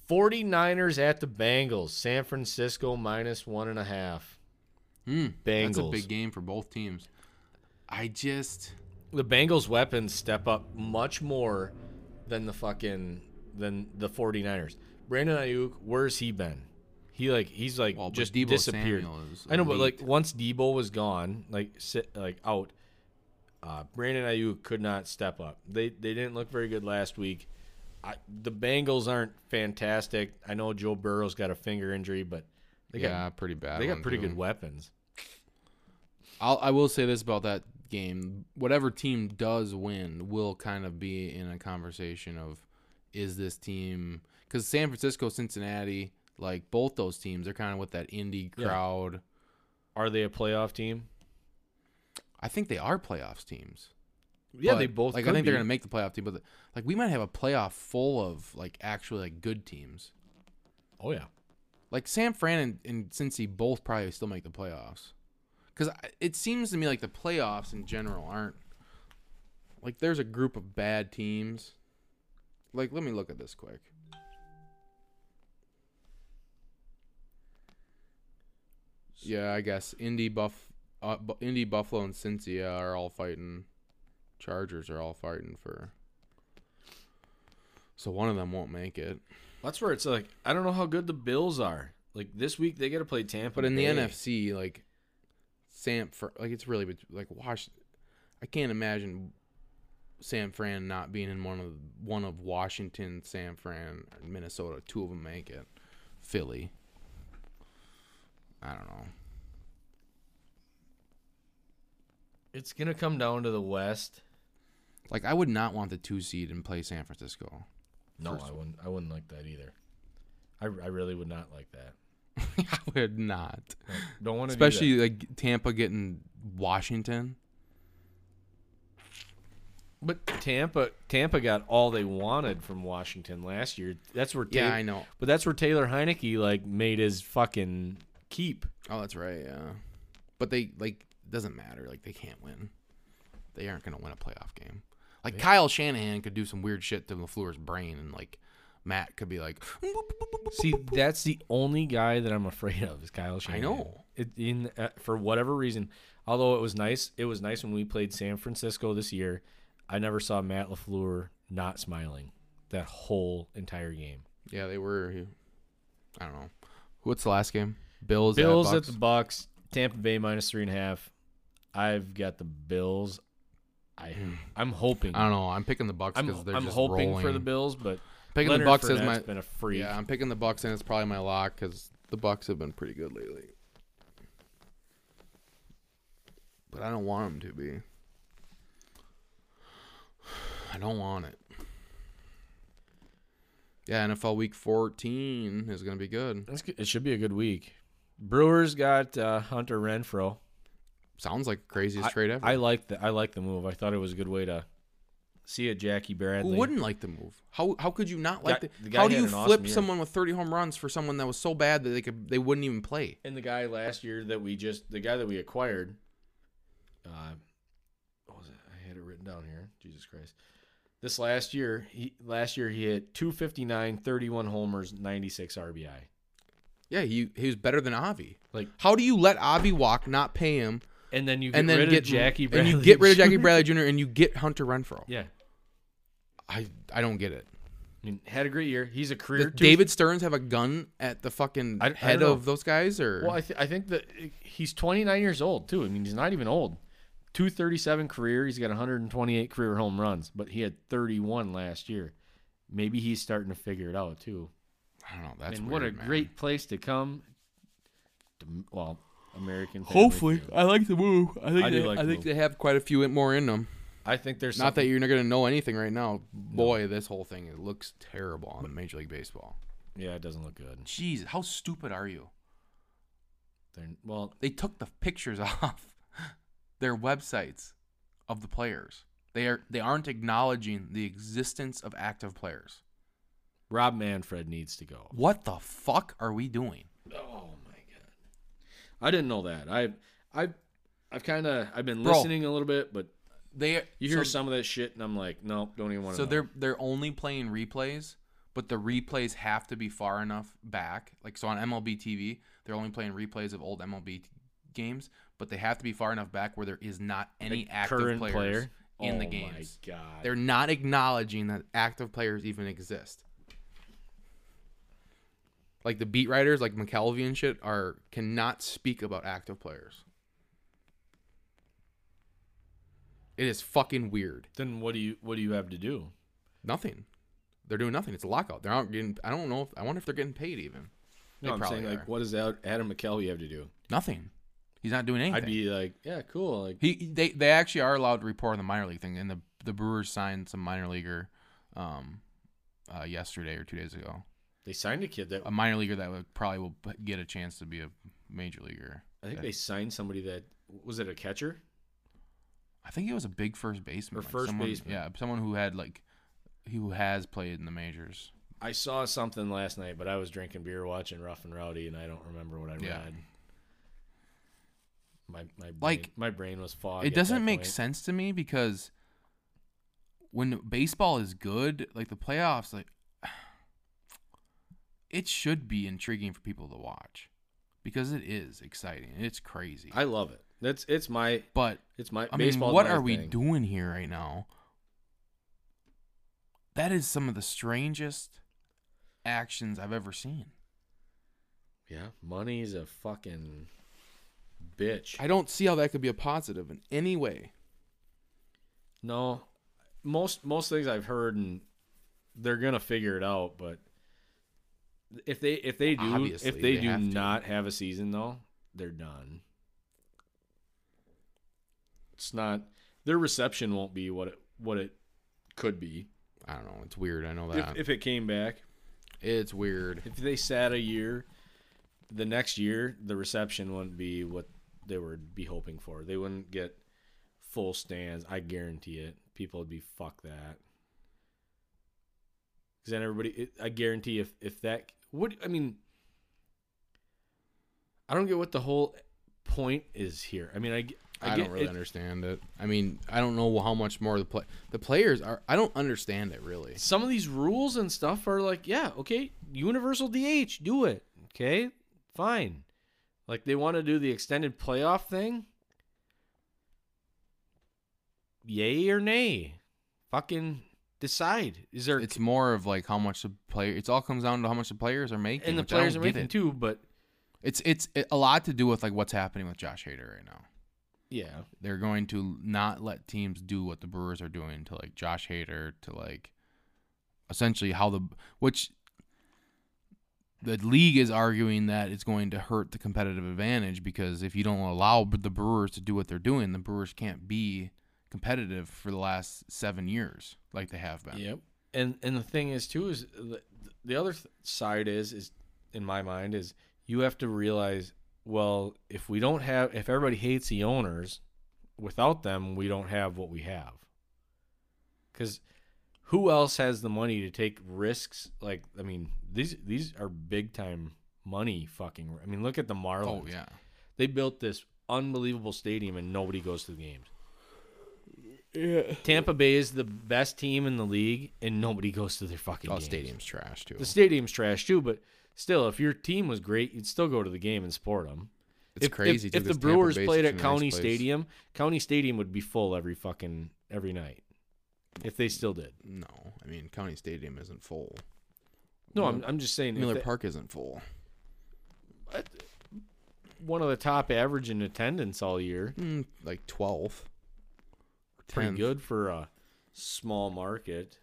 Speaker 2: 49ers at the Bengals. San Francisco minus one and a half.
Speaker 1: Hmm, That's a
Speaker 2: Bengals.
Speaker 1: big game for both teams. I just
Speaker 2: The Bengals weapons step up much more than the fucking than the 49ers. Brandon Aiyuk, where's he been? He like he's like
Speaker 1: well,
Speaker 2: just
Speaker 1: Deebo
Speaker 2: disappeared. I know, but like once Deebo was gone, like sit like out, uh, Brandon Aiyuk could not step up. They they didn't look very good last week. I, the Bengals aren't fantastic. I know Joe Burrow's got a finger injury, but they got
Speaker 1: pretty bad.
Speaker 2: they got pretty
Speaker 1: too.
Speaker 2: good weapons.
Speaker 1: I'll, I will say this about that game: whatever team does win will kind of be in a conversation of, is this team? Because San Francisco, Cincinnati, like both those teams, they're kind of with that indie
Speaker 2: Yeah.
Speaker 1: crowd.
Speaker 2: Are they a playoff team?
Speaker 1: I think they are playoffs teams.
Speaker 2: Yeah,
Speaker 1: But,
Speaker 2: they both.
Speaker 1: like. I think
Speaker 2: be.
Speaker 1: they're gonna make the playoff team, but like we might have a playoff full of like actually like good teams.
Speaker 2: Oh yeah.
Speaker 1: Like San Fran and, and Cincy both probably still make the playoffs. Because it seems to me like the playoffs in general aren't like there's a group of bad teams. Like, let me look at this quick. Yeah, I guess Indy Buff, uh, Indy Buffalo and Cincy are all fighting. Chargers are all fighting for. So one of them won't make it.
Speaker 2: That's where it's like I don't know how good the Bills are. Like this week they got to play Tampa.
Speaker 1: But in the NFC, like Sam, for like it's really like Wash. I can't imagine San Fran not being in one of one of Washington, San Fran, Minnesota. Two of them make it. Philly. I don't know.
Speaker 2: it's gonna come down to the West.
Speaker 1: Like I would not want the two seed and play San Francisco.
Speaker 2: No, I wouldn't. I wouldn't like that either. I, I really would not like that.
Speaker 1: I would not.
Speaker 2: Like, don't want to.
Speaker 1: Especially like Tampa getting Washington.
Speaker 2: But Tampa, Tampa got all they wanted from Washington last year. That's where
Speaker 1: Yeah, I know.
Speaker 2: But that's where Taylor Heinicke like made his fucking keep.
Speaker 1: Oh, that's right. Yeah, but they like doesn't matter. Like they can't win. They aren't gonna win a playoff game. Like Kyle Shanahan could do some weird shit to Lafleur's brain, and like Matt could be like,
Speaker 2: See, that's the only guy that I'm afraid of is Kyle Shanahan.
Speaker 1: I know.
Speaker 2: It, in uh, for whatever reason, although it was nice, it was nice when we played San Francisco this year. I never saw Matt Lafleur not smiling that whole entire game.
Speaker 1: yeah, they were. I don't know. What's the last game? Bills.
Speaker 2: Bills
Speaker 1: at
Speaker 2: at the Bucks, Tampa Bay minus three and a half. I've got the Bills. I I'm hoping.
Speaker 1: I don't know. I'm picking the Bucks
Speaker 2: I'm,
Speaker 1: because they're just
Speaker 2: I'm
Speaker 1: just
Speaker 2: hoping
Speaker 1: rolling.
Speaker 2: for the Bills, but
Speaker 1: Picking
Speaker 2: Leonard
Speaker 1: the Bucks as
Speaker 2: Fournette's
Speaker 1: my
Speaker 2: been a freak.
Speaker 1: yeah. I'm picking the Bucks and it's probably my lock because the Bucks have been pretty good lately. But I don't want them to be. I don't want it. Yeah, NFL Week 14 is gonna be good.
Speaker 2: That's good. It should be a good week. Brewers got uh, Hunter Renfroe.
Speaker 1: Sounds like the craziest trade ever.
Speaker 2: I like the I like the move. I thought it was a good way to see a Jackie Bradley.
Speaker 1: Who wouldn't like the move? How how could you not like the?
Speaker 2: the guy
Speaker 1: how do you
Speaker 2: an awesome
Speaker 1: flip someone with 30 home runs for someone that was so bad that they could they wouldn't even play?
Speaker 2: And the guy last year that we just the guy that we acquired. Uh, what was it? I had it written down here. Jesus Christ. This last year, he last year he hit 259, 31 homers, 96 RBI.
Speaker 1: Yeah, he he was better than Avi.
Speaker 2: Like
Speaker 1: How do you let Avi walk, not pay him,
Speaker 2: and then you get
Speaker 1: and then
Speaker 2: rid
Speaker 1: get
Speaker 2: of Jackie Bradley.
Speaker 1: and you get rid of Jackie
Speaker 2: Jr.?
Speaker 1: Bradley Jr. and you get Hunter Renfroe?
Speaker 2: Yeah.
Speaker 1: I I don't get it.
Speaker 2: I mean, had a great year. He's a career
Speaker 1: Does David Stearns have a gun at the fucking
Speaker 2: I- I
Speaker 1: head of those guys, or
Speaker 2: Well, I, th- I think that he's 29 years old too. I mean, he's not even old. 237 career. He's got 128 career home runs, but he had 31 last year. Maybe he's starting to figure it out too.
Speaker 1: I don't know. That's
Speaker 2: and
Speaker 1: weird,
Speaker 2: what a
Speaker 1: man.
Speaker 2: great place to come. To, well, American. Feud.
Speaker 1: I like the move. I think
Speaker 2: I
Speaker 1: they,
Speaker 2: like
Speaker 1: I
Speaker 2: the
Speaker 1: think
Speaker 2: move.
Speaker 1: they have quite a few more in them.
Speaker 2: I think there's
Speaker 1: Not that you're not gonna know anything right now. Boy, this whole thing it looks terrible on Major League Baseball.
Speaker 2: Yeah, it doesn't look good.
Speaker 1: Jeez, how stupid are you?
Speaker 2: They're, well,
Speaker 1: They took the pictures off their websites of the players. They are they aren't acknowledging the existence of active players.
Speaker 2: Rob Manfred needs to go.
Speaker 1: What the fuck are we doing?
Speaker 2: Oh I didn't know that. I, I, I've kind of I've been
Speaker 1: Bro.
Speaker 2: listening a little bit, but
Speaker 1: They
Speaker 2: you hear
Speaker 1: so,
Speaker 2: some of that shit, and I'm like, no, don't even want to.
Speaker 1: so they're they're only playing replays, but the replays have to be far enough back. Like so on MLB TV, they're only playing replays of old MLB t- games, but they have to be far enough back where there is not any active players
Speaker 2: player
Speaker 1: in the
Speaker 2: Oh
Speaker 1: games.
Speaker 2: My god,
Speaker 1: They're not acknowledging that active players even exist. Like the beat writers, like McCalvy and shit, are cannot speak about active players. It is fucking weird.
Speaker 2: then what do you what do you have to do?
Speaker 1: Nothing. They're doing nothing. It's a lockout. They're not getting. I don't know. If, I wonder if they're getting paid even.
Speaker 2: No, I'm saying
Speaker 1: are.
Speaker 2: like, what does Ad- Adam McCalvy have to do?
Speaker 1: Nothing. He's not doing anything.
Speaker 2: I'd be like, yeah, cool. Like,
Speaker 1: He they they actually are allowed to report on the minor league thing, and the the Brewers signed some minor leaguer, um, uh, yesterday or two days ago.
Speaker 2: They signed a kid that
Speaker 1: A minor leaguer that would probably will get a chance to be a major leaguer.
Speaker 2: I think they signed somebody that was it a catcher?
Speaker 1: I think it was a big first baseman
Speaker 2: Or
Speaker 1: like
Speaker 2: first
Speaker 1: someone-
Speaker 2: baseman.
Speaker 1: Yeah, someone who had like, who has played in the majors.
Speaker 2: I saw something last night, but I was drinking beer watching Rough and Rowdy, and I don't remember what I
Speaker 1: Yeah.
Speaker 2: read. My my brain,
Speaker 1: Like,
Speaker 2: my brain was fogged.
Speaker 1: it doesn't
Speaker 2: that
Speaker 1: make
Speaker 2: point.
Speaker 1: sense to me because when baseball is good, like the playoffs, like it should be intriguing for people to watch because it is exciting. It's crazy.
Speaker 2: I love it. That's it's my
Speaker 1: but
Speaker 2: it's my
Speaker 1: I mean, what are we
Speaker 2: thing.
Speaker 1: doing here right now? That is some of the strangest actions I've ever seen.
Speaker 2: Yeah, money's a fucking bitch.
Speaker 1: I don't see how that could be a positive in any way.
Speaker 2: No, most most things I've heard, and they're gonna figure it out. But if they if they do
Speaker 1: Obviously,
Speaker 2: if they,
Speaker 1: they
Speaker 2: do
Speaker 1: have to.
Speaker 2: not have a season though, they're done. It's not their reception won't be what it what it could be
Speaker 1: I don't know. It's weird. I know
Speaker 2: if,
Speaker 1: that.
Speaker 2: if it came back.
Speaker 1: it's weird.
Speaker 2: If they sat a year, the next year the reception wouldn't be what they would be hoping for. They wouldn't get full stands, I guarantee it. People would be fuck that. Because then everybody, it, I guarantee if if that what I mean, I don't get what the whole point is here. I mean, I
Speaker 1: I don't really
Speaker 2: it,
Speaker 1: understand it. I mean, I don't know how much more the play the players are. I don't understand it really.
Speaker 2: some of these rules and stuff are like, yeah, okay, universal DH, do it. Okay, fine. Like they want to do the extended playoff thing. Yay or nay? Fucking decide. Is there
Speaker 1: It's more of like how much the player. It's all comes down to how much the players are making.
Speaker 2: and the players are making
Speaker 1: it.
Speaker 2: too, but
Speaker 1: It's it's a lot to do with like what's happening with Josh Hader right now.
Speaker 2: yeah.
Speaker 1: They're going to not let teams do what the Brewers are doing to like Josh Hader to like essentially how the which the league is arguing that it's going to hurt the competitive advantage because if you don't allow the Brewers to do what they're doing, the Brewers can't be competitive for the last seven years like they have been.
Speaker 2: Yep. And and the thing is too is the, the other th- side is is in my mind is you have to realize well if we don't have if everybody hates the owners without them we don't have what we have because who else has the money to take risks like i mean these these are big time money fucking i mean look at the oh, marlins
Speaker 1: Oh yeah.
Speaker 2: they built this unbelievable stadium and nobody goes to the games yeah. Tampa Bay is the best team in the league, and nobody goes to their fucking
Speaker 1: Oh,
Speaker 2: games.
Speaker 1: stadium's trash too.
Speaker 2: The stadium's trash too, but still, if your team was great, you'd still go to the game and support them.
Speaker 1: It's
Speaker 2: if,
Speaker 1: crazy
Speaker 2: If,
Speaker 1: too,
Speaker 2: if the
Speaker 1: 'cause Tampa
Speaker 2: Brewers
Speaker 1: Bay's
Speaker 2: played at
Speaker 1: a nice
Speaker 2: County
Speaker 1: place.
Speaker 2: Stadium, County Stadium would be full every fucking every night. If they still did.
Speaker 1: No, I mean County Stadium isn't full.
Speaker 2: No, I'm, I'm just saying.
Speaker 1: Miller
Speaker 2: they-
Speaker 1: Park isn't full.
Speaker 2: one of the top average in attendance all year.
Speaker 1: Mm, like 12th.
Speaker 2: Pretty
Speaker 1: 10th.
Speaker 2: good for a small market.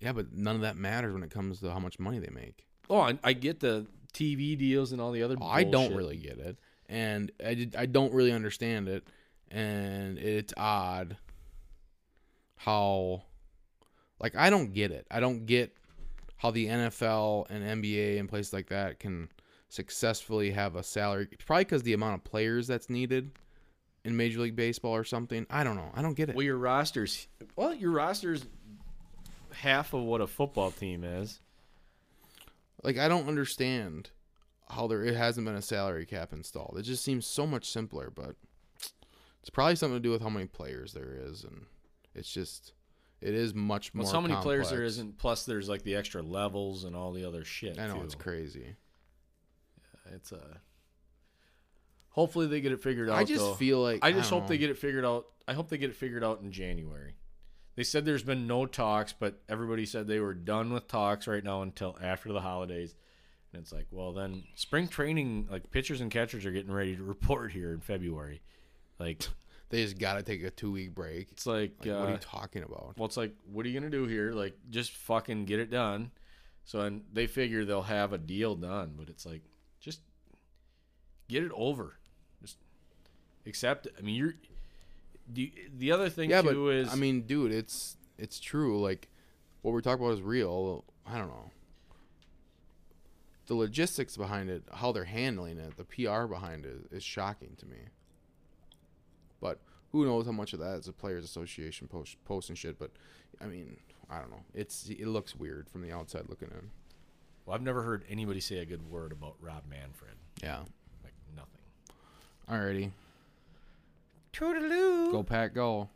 Speaker 1: Yeah, but none of that matters when it comes to how much money they make.
Speaker 2: Oh, I, I get the TV deals and all the other.
Speaker 1: Oh, I don't really get it, and I, did, I don't really understand it, and it's odd how, like, I don't get it. I don't get how the NFL and NBA and places like that can successfully have a salary. Probably because the amount of players that's needed in Major League Baseball or something. I don't know. I don't get it.
Speaker 2: Well, your rosters. Well, your rosters half of what a football team is.
Speaker 1: Like I don't understand how there it hasn't been a salary cap installed. It just seems so much simpler, but it's probably something to do with how many players there is, and it's just it is much more.
Speaker 2: Well, so many players there
Speaker 1: complex.
Speaker 2: isn't. Plus, there's like the extra levels and all the other shit.
Speaker 1: I know
Speaker 2: too.
Speaker 1: it's crazy.
Speaker 2: Yeah, It's a. Hopefully they get it figured out.
Speaker 1: I just
Speaker 2: though.
Speaker 1: feel like
Speaker 2: I just
Speaker 1: don't
Speaker 2: hope they get it figured out. I hope they get it figured out in January. They said there's been no talks, but everybody said they were done with talks right now until after the holidays. And it's like, well, then spring training, like pitchers and catchers are getting ready to report here in February. Like,
Speaker 1: they just got to take a two week break.
Speaker 2: it's like,
Speaker 1: Like, what are
Speaker 2: uh,
Speaker 1: you talking about?
Speaker 2: well, it's like, what are you gonna do here? Like, just fucking get it done. So, and they figure they'll have a deal done, but it's like, just get it over. Accept it. I mean, you're. The, the other thing
Speaker 1: Yeah,
Speaker 2: too
Speaker 1: but
Speaker 2: is
Speaker 1: I mean, dude, it's it's true. Like what we're talking about is real. I don't know. The logistics behind it, how they're handling it, the PR behind it is shocking to me. But who knows how much of that is a players' association post post and shit. But I mean, I don't know. It's it looks weird from the outside looking in.
Speaker 2: well, I've never heard anybody say a good word about Rob Manfred.
Speaker 1: Yeah.
Speaker 2: Like nothing.
Speaker 1: Alrighty.
Speaker 2: Toodaloo.
Speaker 1: Go pack. Go.